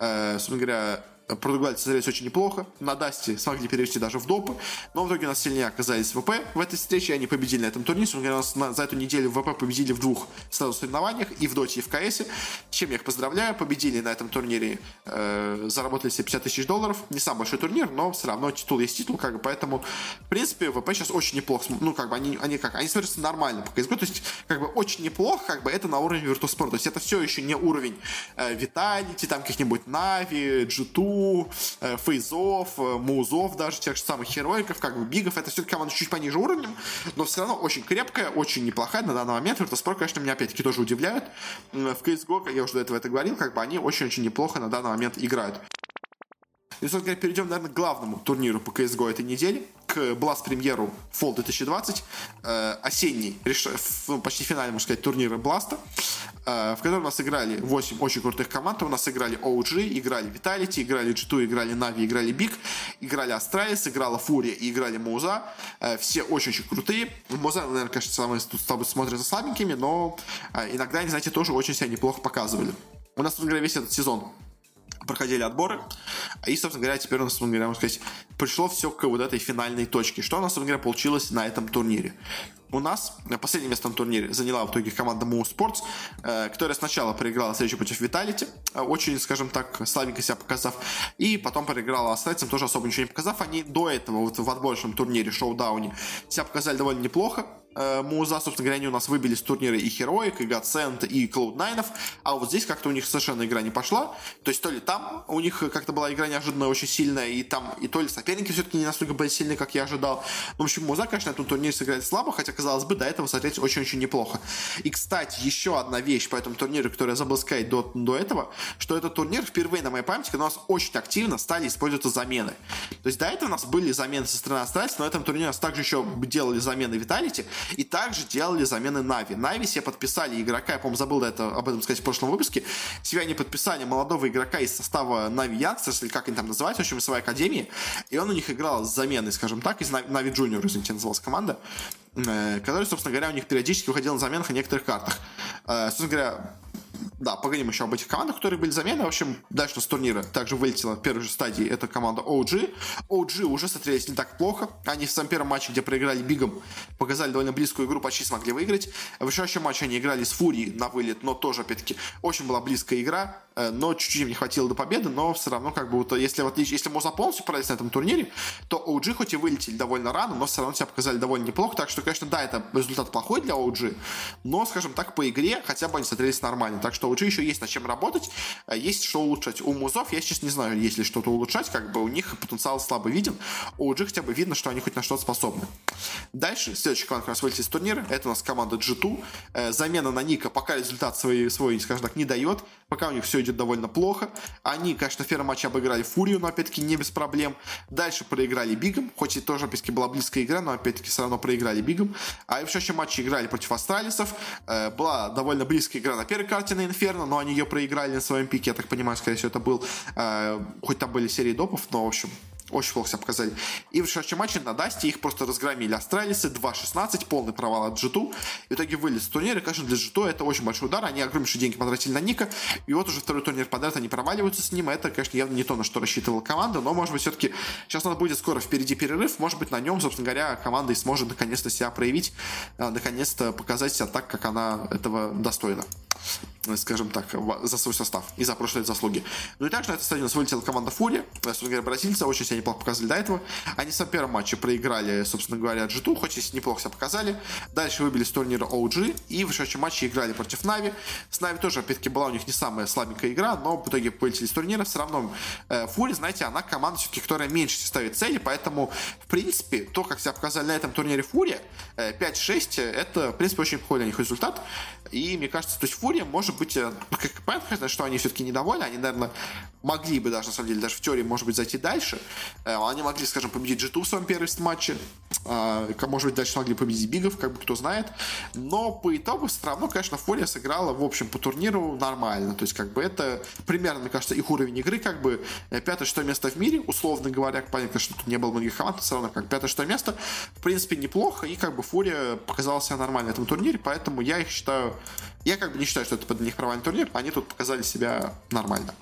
Э, собственно говоря, Португальцы смотрелись очень неплохо. На Дасте смогли перевести даже в допы. Но в итоге у нас сильнее оказались ВП в этой встрече. Они победили на этом турнире. У нас на, за эту неделю ВП победили в двух сразу соревнованиях. И в Доте, и в КСе. Чем я их поздравляю. Победили на этом турнире. Э, заработали себе 50 тысяч долларов. Не самый большой турнир, но все равно титул есть титул. Как бы, поэтому, в принципе, ВП сейчас очень неплохо. Ну, как бы они, они как? Они смотрятся нормально по CSGO. То есть, как бы, очень неплохо. Как бы, это на уровне Virtus.pro. То есть, это все еще не уровень э, Vitality, там каких-нибудь Нави, G2, э, фейзов, э, музов, даже тех же самых хероиков, как бы бигов, это все-таки команда чуть пониже уровнем, но все равно очень крепкая, очень неплохая на данный момент. Virtus.pro, конечно, меня опять-таки тоже удивляют. В CSGO, я уже до этого это говорил, как бы они очень-очень неплохо на данный момент играют. И, собственно говоря, перейдем, наверное, к главному турниру по CSGO этой недели, к Blast премьеру Fall 2020, э, осенний, реш... ну, почти финальный, можно сказать, турнира Бласта, э, в котором у нас играли 8 очень крутых команд. У нас играли OG, играли Vitality, играли G2, играли Navi, играли Big, играли Astralis, играла Фурия и играли Муза. Э, все очень-очень крутые. Муза, наверное, конечно, самые тут с тобой смотрятся слабенькими, но э, иногда они, знаете, тоже очень себя неплохо показывали. У нас, говоря, весь этот сезон проходили отборы. И, собственно говоря, теперь у нас, собственно говоря, можно сказать, пришло все к вот этой финальной точке. Что у нас, собственно говоря, получилось на этом турнире? У нас последнее место на турнире заняла в итоге команда Moon Sports, э, которая сначала проиграла встречу против Vitality, э, очень, скажем так, слабенько себя показав, и потом проиграла Астральцам, тоже особо ничего не показав. Они до этого вот в отборочном турнире, шоу-дауне, себя показали довольно неплохо, Муза, собственно говоря, они у нас выбили с турнира и Heroic, и Godsend, и Cloud9, а вот здесь как-то у них совершенно игра не пошла. То есть то ли там у них как-то была игра неожиданно очень сильная, и там, и то ли соперники все-таки не настолько были сильны, как я ожидал. Ну, в общем, Муза, конечно, на этом турнире сыграет слабо, хотя, казалось бы, до этого смотреть очень-очень неплохо. И, кстати, еще одна вещь по этому турниру, которую я забыл сказать до, до этого, что этот турнир впервые на моей памяти, когда у нас очень активно стали использоваться замены. То есть до этого у нас были замены со стороны Астральца, но на этом турнире у нас также еще делали замены Виталити, и также делали замены Нави. Нави себе подписали игрока, я, по-моему, забыл это, об этом сказать в прошлом выпуске, себе они подписали молодого игрока из состава Нави Youngsters, или как они там называются, в общем, из своей академии, и он у них играл с заменой, скажем так, из Нави Junior, извините, называлась команда, э, который, собственно говоря, у них периодически выходил на заменах на некоторых картах. Э, собственно говоря, да, поговорим еще об этих командах, которые были замены. В общем, дальше с турнира также вылетела в первой же стадии эта команда OG. OG уже смотрелись не так плохо. Они в самом первом матче, где проиграли Бигом, показали довольно близкую игру, почти смогли выиграть. В решающем матче они играли с Фурией на вылет, но тоже, опять-таки, очень была близкая игра. Э, но чуть-чуть им не хватило до победы, но все равно как бы вот, если вот если Моза полностью провалились на этом турнире, то OG хоть и вылетели довольно рано, но все равно себя показали довольно неплохо, так что, конечно, да, это результат плохой для OG, но, скажем так, по игре хотя бы они смотрелись нормально, так что OG еще есть над чем работать, э, есть что улучшать. У Музов я сейчас не знаю, есть ли что-то улучшать, как бы у них потенциал слабо виден, у OG хотя бы видно, что они хоть на что-то способны. Дальше, следующий команда, которая вылетит из турнира, это у нас команда G2, э, замена на Ника пока результат свой, свой, скажем так, не дает, пока у них все идет довольно плохо. Они, конечно, в первом матче обыграли Фурию, но опять-таки не без проблем. Дальше проиграли Бигом, хоть и тоже, опять-таки, была близкая игра, но опять-таки все равно проиграли Бигом. А в следующем матче играли против Астралисов. Э, была довольно близкая игра на первой карте на Инферно, но они ее проиграли на своем пике. Я так понимаю, скорее всего, это был... Э, хоть там были серии допов, но, в общем, очень плохо себя показали. И в решающем матче на Дасте их просто разгромили Астралисы 2-16, полный провал от G2. И в итоге вылез с турнира. Конечно, для G2 это очень большой удар. Они огромнейшие деньги потратили на Ника. И вот уже второй турнир подряд они проваливаются с ним. Это, конечно, явно не то, на что рассчитывала команда. Но, может быть, все-таки сейчас надо будет скоро впереди перерыв. Может быть, на нем, собственно говоря, команда и сможет наконец-то себя проявить. Э, наконец-то показать себя так, как она этого достойна. Скажем так, за свой состав и за прошлые заслуги. Ну и также на у нас вылетела команда Фури. Собственно говоря, бразильцы очень себя неплохо показали до этого. Они в самом первом матче проиграли, собственно говоря, G2, хоть и неплохо себя показали. Дальше выбили с турнира OG и в вышедшем матче играли против Нави. С Нави тоже, опять-таки, была у них не самая слабенькая игра, но в итоге вылетели с турнира. Все равно э, Фури, знаете, она команда все-таки, которая меньше ставит цели, поэтому, в принципе, то, как себя показали на этом турнире Фури, э, 5-6, это, в принципе, очень плохой для них результат. И мне кажется, то есть Фурия может быть, ну, как понятно, что они все-таки недовольны, они, наверное, могли бы даже, на самом деле, даже в теории, может быть, зайти дальше. Э, они могли, скажем, победить G2 в своем первом матче, а, может быть, дальше могли победить Бигов, как бы кто знает. Но по итогу все равно, конечно, Фурия сыграла, в общем, по турниру нормально. То есть, как бы это примерно, мне кажется, их уровень игры, как бы э, пятое-шестое место в мире, условно говоря, понятно, что тут не было многих команд, но все равно как пятое-шестое место, в принципе, неплохо, и как бы Фурия показала себя нормально на этом турнире, поэтому я их считаю я как бы не считаю, что это под них провальный турнир. Они тут показали себя нормально.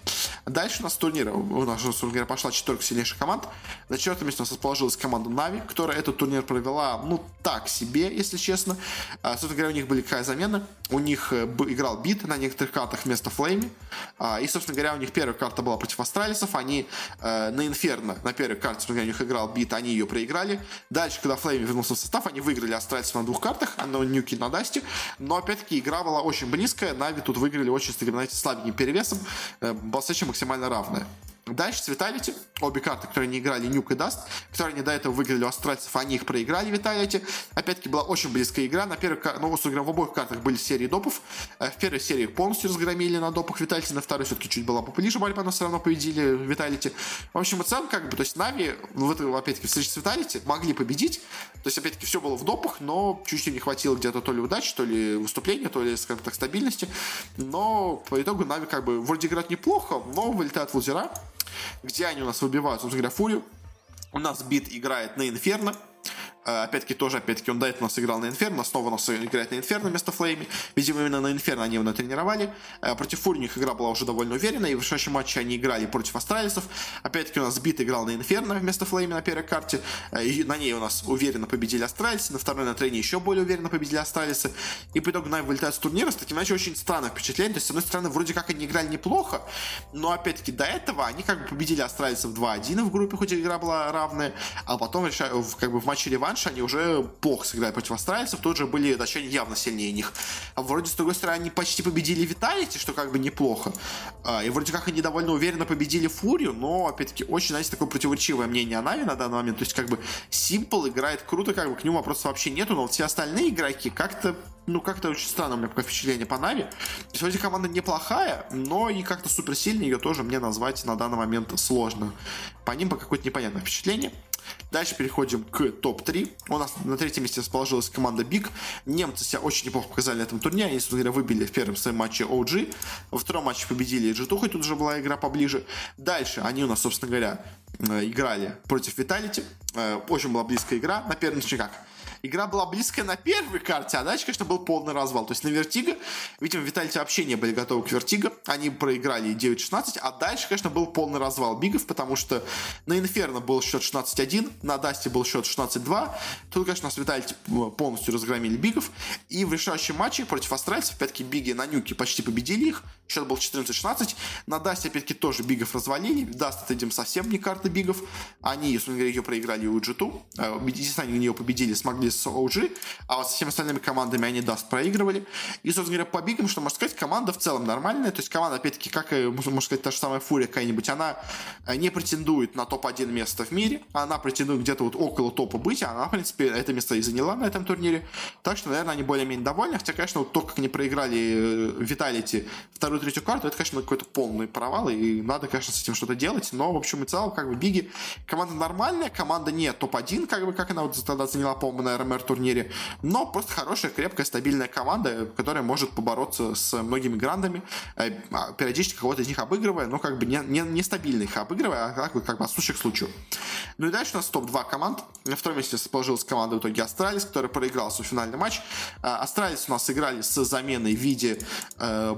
Дальше у нас турнир. У нас, говоря, пошла четверка сильнейших команд. На четвертом месте у нас расположилась команда Нави, которая этот турнир провела, ну, так себе, если честно. А, собственно говоря, у них были какая замена. У них э, играл Бит на некоторых картах вместо Флейми. А, и, собственно говоря, у них первая карта была против Астралисов. Они э, на Инферно, на первой карте, собственно говоря, у них играл Бит, они ее проиграли. Дальше, когда Флейми вернулся в состав, они выиграли Астралисов на двух картах, на Нюке и на Дасте. Но, опять-таки, игра была очень близкая. Нави тут выиграли очень, знаете, слабеньким перевесом. Э, максимально равная. Дальше Виталити, обе карты, которые не играли Нюк и Даст, которые они до этого выиграли у Астралисов, они их проиграли Виталити. Опять-таки была очень близкая игра. На первой, ну, в обоих картах были серии допов. Э, в первой серии полностью разгромили на допах Виталити, на второй все-таки чуть была поближе борьба, но все равно победили Виталити. В общем и целом, как бы, то есть Нави, в этой, опять-таки, встрече с Виталити могли победить. То есть, опять-таки, все было в допах, но чуть-чуть не хватило где-то то ли удачи, то ли выступления, то ли, скажем так, стабильности. Но по итогу Нави как бы вроде играть неплохо, но вылетают в лузера где они у нас выбивают, собственно говоря, Фурию. У нас Бит играет на Инферно, опять-таки, тоже, опять-таки, он до этого играл на Инферно, снова у нас играет на Инферно вместо Флейми. Видимо, именно на Инферно они его натренировали. Э, против Фурии у них игра была уже довольно уверенная, и в решающем матче они играли против Астралисов. Опять-таки, у нас Бит играл на Инферно вместо Флейми на первой карте. Э, и на ней у нас уверенно победили Астралисы, на второй на Трейне еще более уверенно победили Астралисы. И по итогу Нави вылетает с турнира с таким, иначе, очень странное впечатление. То есть, с одной стороны, вроде как они играли неплохо, но, опять-таки, до этого они как бы победили Астралисов 2-1 в группе, хоть игра была равная, а потом, как бы в матче реванша они уже плохо сыграли против Астралисов, тут же были датчане явно сильнее них. А вроде, с другой стороны, они почти победили Виталити, что как бы неплохо. А, и вроде как они довольно уверенно победили Фурию, но, опять-таки, очень, знаете, такое противоречивое мнение о Нави на данный момент. То есть, как бы, Симпл играет круто, как бы к нему вопросов вообще нету, но вот все остальные игроки как-то ну, как-то очень странно у меня такое впечатление по Нави. Вроде команда неплохая, но и как-то суперсильной ее тоже мне назвать на данный момент сложно. По ним по какое-то непонятное впечатление. Дальше переходим к топ-3. У нас на третьем месте расположилась команда Big. Немцы себя очень неплохо показали на этом турнире. Они, собственно говоря, выбили в первом своем матче OG. Во втором матче победили G2, хоть тут уже была игра поближе. Дальше они у нас, собственно говоря, э, играли против Vitality. Э, очень была близкая игра. На первом, ну, как, Игра была близкая на первой карте, а дальше, конечно, был полный развал. То есть на Вертиго, видимо, Виталити вообще не были готовы к Вертиго. Они проиграли 9-16, а дальше, конечно, был полный развал Бигов, потому что на Инферно был счет 16-1, на Дасте был счет 16-2. Тут, конечно, нас Виталити полностью разгромили Бигов. И в решающем матче против Астралисов, опять-таки, Биги на Нюке почти победили их. Счет был 14-16. На Дасте, опять-таки, тоже Бигов развалили. Даст, это, видимо, совсем не карта Бигов. Они, собственно говоря, ее проиграли у G2. Э, единственное, они ее победили, смогли с OG, а вот со всеми остальными командами они Даст проигрывали. И, собственно говоря, по бигам, что можно сказать, команда в целом нормальная. То есть команда, опять-таки, как и, можно сказать, та же самая Фурия какая-нибудь, она э, не претендует на топ-1 место в мире, она претендует где-то вот около топа быть, а она, в принципе, это место и заняла на этом турнире. Так что, наверное, они более-менее довольны. Хотя, конечно, вот то, как они проиграли Виталити вторую, третью карту, это, конечно, какой-то полный провал, и надо, конечно, с этим что-то делать. Но, в общем и целом, как бы, Биги, команда нормальная, команда не топ-1, как бы, как она вот тогда заняла, по-моему, на РМР турнире, но просто хорошая, крепкая, стабильная команда, которая может побороться с многими грандами, э, а, периодически кого-то из них обыгрывая, но как бы не, не, не стабильно их обыгрывая, а как бы, как бы от случая к случаю. Ну и дальше у нас топ-2 команд. На втором месте расположилась команда в итоге Astralis, которая проиграла свой финальный матч. Э, Astralis у нас играли с заменой в виде э,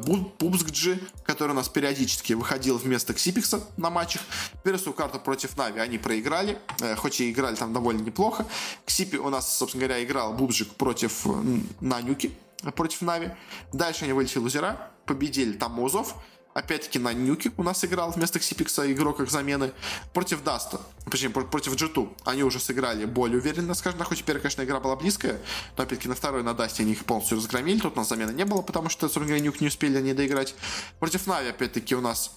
который у нас периодически выходил вместо Xyp9x а на матчах. Первую карту против Navi они проиграли, э, хоть и играли там довольно неплохо. Ксипи у нас, собственно говоря, играл Bubzkji против На Нюке, против Navi. Дальше они вылетели лузера. победили там Музов, опять-таки на Нюке у нас играл вместо Xyp9x а игрок как замены. Против Даста, точнее, против G2 они уже сыграли более уверенно, скажем так, хоть первая, конечно, игра была близкая, но опять-таки на второй на Дасте они их полностью разгромили, тут у нас замены не было, потому что, собственно говоря, Нюк не успели они доиграть. Против Navi, опять-таки, у нас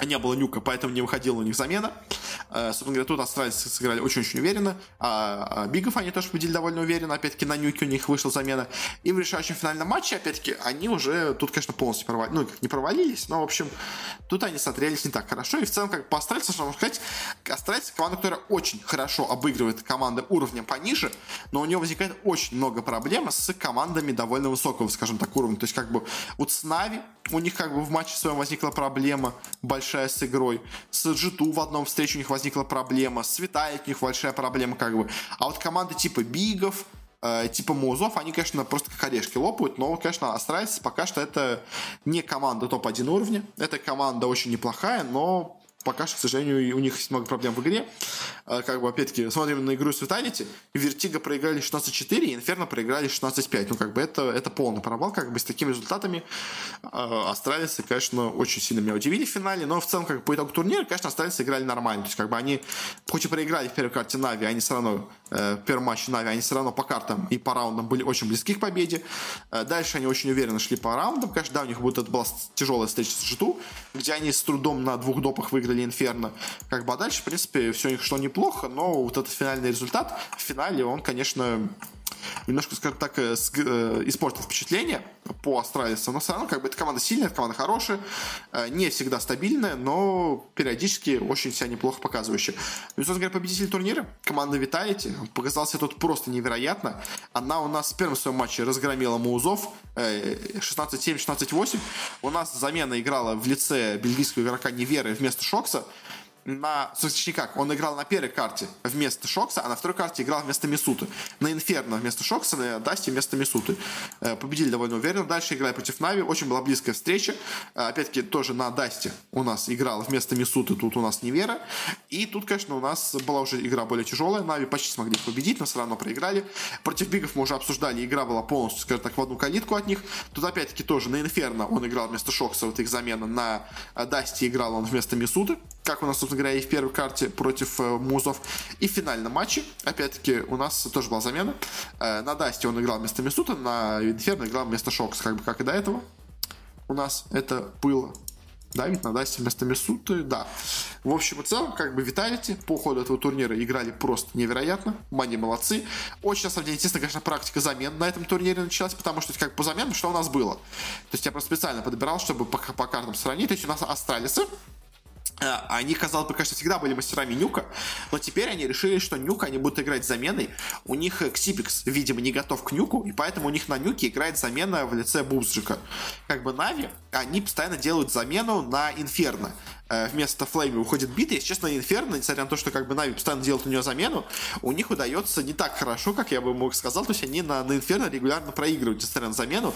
не было нюка, поэтому не выходила у них замена. Э, собственно говоря, тут астралисы сыграли очень-очень уверенно. А, а Бигов они тоже победили довольно уверенно. Опять-таки на нюке у них вышла замена. И в решающем финальном матче, опять-таки, они уже тут, конечно, полностью провалились. Ну, как не провалились, но, в общем, тут они смотрелись не так хорошо. И в целом, как по австралийцам, что можно сказать, австралийцы команда, которая очень хорошо обыгрывает команды уровнем пониже, но у нее возникает очень много проблем с командами довольно высокого, скажем так, уровня. То есть, как бы, вот с Нави у них как бы в матче своем возникла проблема большая с игрой. С G2 в одном встрече у них возникла проблема. С Виталик у них большая проблема как бы. А вот команды типа Бигов, э, типа Музов, они, конечно, просто как орешки лопают, но, конечно, Astralis пока что это не команда топ-1 уровня. Это команда очень неплохая, но пока что, к сожалению, у них есть много проблем в игре. А, как бы, опять-таки, смотрим на игру с Vitality. Vertigo проиграли 16-4, и Инферно проиграли 16-5. Ну, как бы, это, это полный провал. Как бы, с такими результатами э, астралисы, конечно, очень сильно меня удивили в финале, но в целом, как бы, по итогу турнира, конечно, астралисы играли нормально. То есть, как бы, они, хоть и проиграли в первой карте Нави, они все равно, э, в первом матче Нави, они все равно по картам и по раундам были очень близки к победе. Э, дальше они очень уверенно шли по раундам. Конечно, да, у них будет это была тяжелая встреча с Житу, где они с трудом на двух допах выиграли выиграли Инферно. Как бы, а дальше, в принципе, все у них шло неплохо, но вот этот финальный результат в финале, он, конечно, немножко, скажем так, э, э, испортил впечатление по австралийцам. Но все равно, как бы, эта команда сильная, эта команда хорошая, э, не всегда стабильная, но периодически очень себя неплохо показывающая. Ну и, собственно говоря, победитель турнира, команда Vitality, показался тут просто невероятно. Она у нас в первом своем матче разгромила Маузов 16-7, 16-8. У нас замена играла в лице бельгийского игрока Неверы вместо Шокса на... Точнее как, он играл на первой карте вместо Шокса, а на второй карте играл вместо Мисуты. На Инферно вместо Шокса, на Дасте вместо Мисуты. Э, победили довольно уверенно. Дальше играли против Navi. Очень была близкая встреча. Э, опять-таки, тоже на Дасте у нас играл вместо Мисуты, тут у нас Невера. И тут, конечно, у нас была уже игра более тяжелая. Navi почти смогли победить, но все равно проиграли. Против Бигов мы уже обсуждали. Игра была полностью, скажем так, в одну калитку от них. Тут, опять-таки, тоже на Инферно он играл вместо Шокса, вот их замена. На Дасте играл он вместо Мисуты как у нас, собственно говоря, и в первой карте против э, Музов. И в финальном матче, опять-таки, у нас тоже была замена. Э, на Дасте он играл вместо Мисуты, на Инферно играл вместо Шокса, как бы как и до этого. У нас это было. Да, ведь на Дасте вместо Мисуты, да. В общем и целом, как бы Vitality по ходу этого турнира играли просто невероятно. Они молодцы. Очень, на самом деле, интересно, конечно, практика замен на этом турнире началась, потому что, как по заменам, что у нас было? То есть я просто специально подбирал, чтобы по, по картам сравнить. То есть у нас астралисы, они, казалось бы, конечно, всегда были мастерами нюка, но теперь они решили, что нюк они будут играть заменой. У них Xyp9x, видимо, не готов к нюку, и поэтому у них на нюке играет замена в лице Bubzkji. Как бы Navi, они постоянно делают замену на Инферно. Э, вместо Флейми уходит бита. Если честно, Инферно, несмотря на то, что как бы Navi постоянно делают на нее замену, у них удается не так хорошо, как я бы мог сказать. То есть они на, на Инферно регулярно проигрывают, несмотря на замену.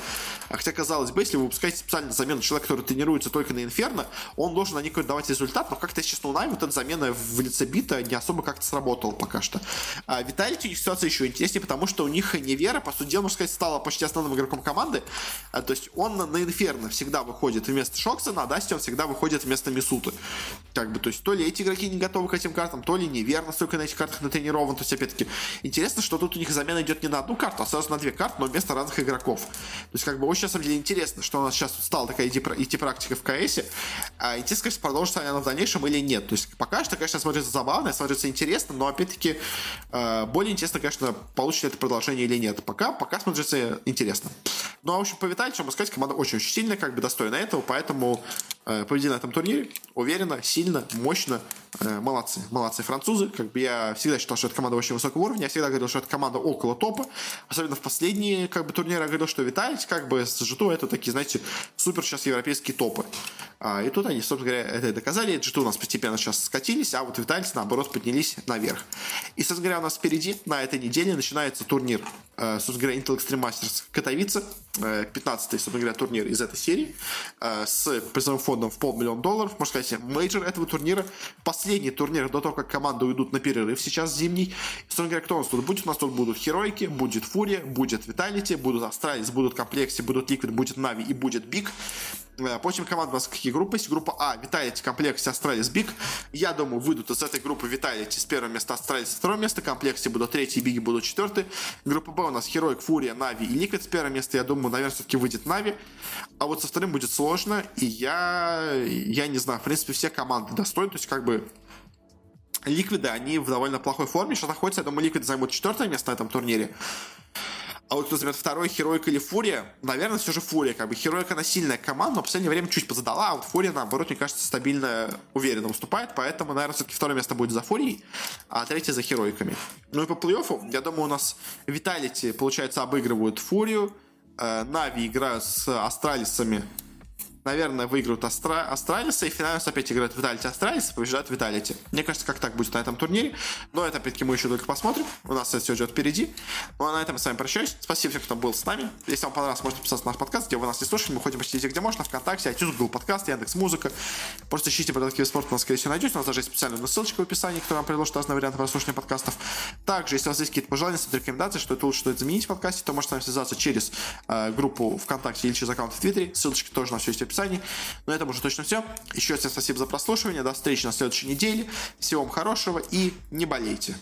А хотя, казалось бы, если вы выпускаете специально замену человека, который тренируется только на Инферно, он должен на них давать результат, но как-то, честно, у Navi вот эта замена в лице бита не особо как-то сработала пока что. А Vitality у них ситуация еще интереснее, потому что у них Невера, по сути дела, можно сказать, стала почти основным игроком команды. А, то есть он на Инферно всегда выходит вместо Шокса, на Дасте он всегда выходит вместо Мисуты круто. Как бы, то есть, то ли эти игроки не готовы к этим картам, то ли Невера столько на этих картах натренирован. То есть, опять-таки, интересно, что тут у них замена идет не на одну карту, а сразу на две карты, но вместо разных игроков. То есть, как бы, очень, на самом деле, интересно, что у нас сейчас стала такая идти, идти практика в CS е. А интересно, конечно, продолжится она в дальнейшем или нет. То есть, пока что, конечно, смотрится забавно, смотрится интересно, но, опять-таки, э, более интересно, конечно, получит ли это продолжение или нет. Пока, пока смотрится интересно. Ну, а, в общем, по Виталию, что сказать, команда очень-очень сильная, как бы достойна этого, поэтому победили на этом турнире уверенно, сильно, мощно. Э, молодцы. Молодцы французы. Как бы я всегда считал, что это команда очень высокого уровня. Я всегда говорил, что это команда около топа. Особенно в последние как бы, турниры я говорил, что Виталий как бы с G2 это такие, знаете, супер сейчас европейские топы. А, и тут они, собственно говоря, это доказали. G2 у нас постепенно сейчас скатились, а вот Vitality, наоборот, поднялись наверх. И, собственно говоря, у нас впереди на этой неделе начинается турнир э, собственно говоря, Intel Extreme Masters Katowice, 15-й, собственно говоря, турнир из этой серии, с призовым фондом в полмиллиона долларов, можно сказать, мейджор этого турнира. Последний турнир до того, как команды уйдут на перерыв сейчас зимний. Собственно говоря, кто у нас тут будет? У нас тут будут Heroic и, будет FURIA, будет Vitality, будут Astralis, будут Complexity, будут Liquid, будет Navi и будет BIG. Почему команда у нас какие группы есть? Группа А, Vitality, Complexity, Astralis, BIG. Я думаю, выйдут из этой группы Vitality с первого места, Astralis с второго места. Complexity будут третий, Биги будут четвертый. Группа Б у нас Heroic, FURIA, Navi и Liquid с первого места. Я думаю, наверное, все-таки выйдет Navi. А вот со вторым будет сложно. И я, я не знаю, в принципе, все команды достойны. То есть, как бы, Ликвиды, они в довольно плохой форме сейчас находятся. Я думаю, Ликвиды займут четвертое место на этом турнире. А вот займет второй, Хероик или Фурия, наверное, все же Фурия. Как бы Хероик, она сильная команда, но в последнее время чуть позадала, а вот Фурия, наоборот, мне кажется, стабильно, уверенно уступает, поэтому, наверное, все-таки второе место будет за Фурией, а третье за Хероиками. Ну и по плей-оффу, я думаю, у нас Виталити, получается, обыгрывают Фурию, э, Нави играют с Астралисами наверное, выиграют Астра... Астралиса, и в финале опять играют Виталити Астралиса, побеждают Виталити. Мне кажется, как так будет на этом турнире. Но это, опять-таки, мы еще только посмотрим. У нас это все идет впереди. Ну, а на этом я с вами прощаюсь. Спасибо всем, кто был с нами. Если вам понравилось, можете подписаться на наш подкаст, где вы нас не слушали. Мы ходим почти везде, где можно. Вконтакте, iTunes, Google подкаст, Яндекс Музыка. Просто ищите податки в спорт, у нас, скорее всего, найдете. У нас даже есть специальная ссылочка в описании, которая вам предложит разные варианты прослушивания подкастов. Также, если у вас есть какие-то пожелания, рекомендации, что это лучше, что это заменить в подкасте, то можете с нами связаться через э, группу ВКонтакте или через аккаунт в Твиттере. Ссылочки тоже на все есть в описании. Но этом уже точно все. Еще всем спасибо за прослушивание. До встречи на следующей неделе. Всего вам хорошего и не болейте.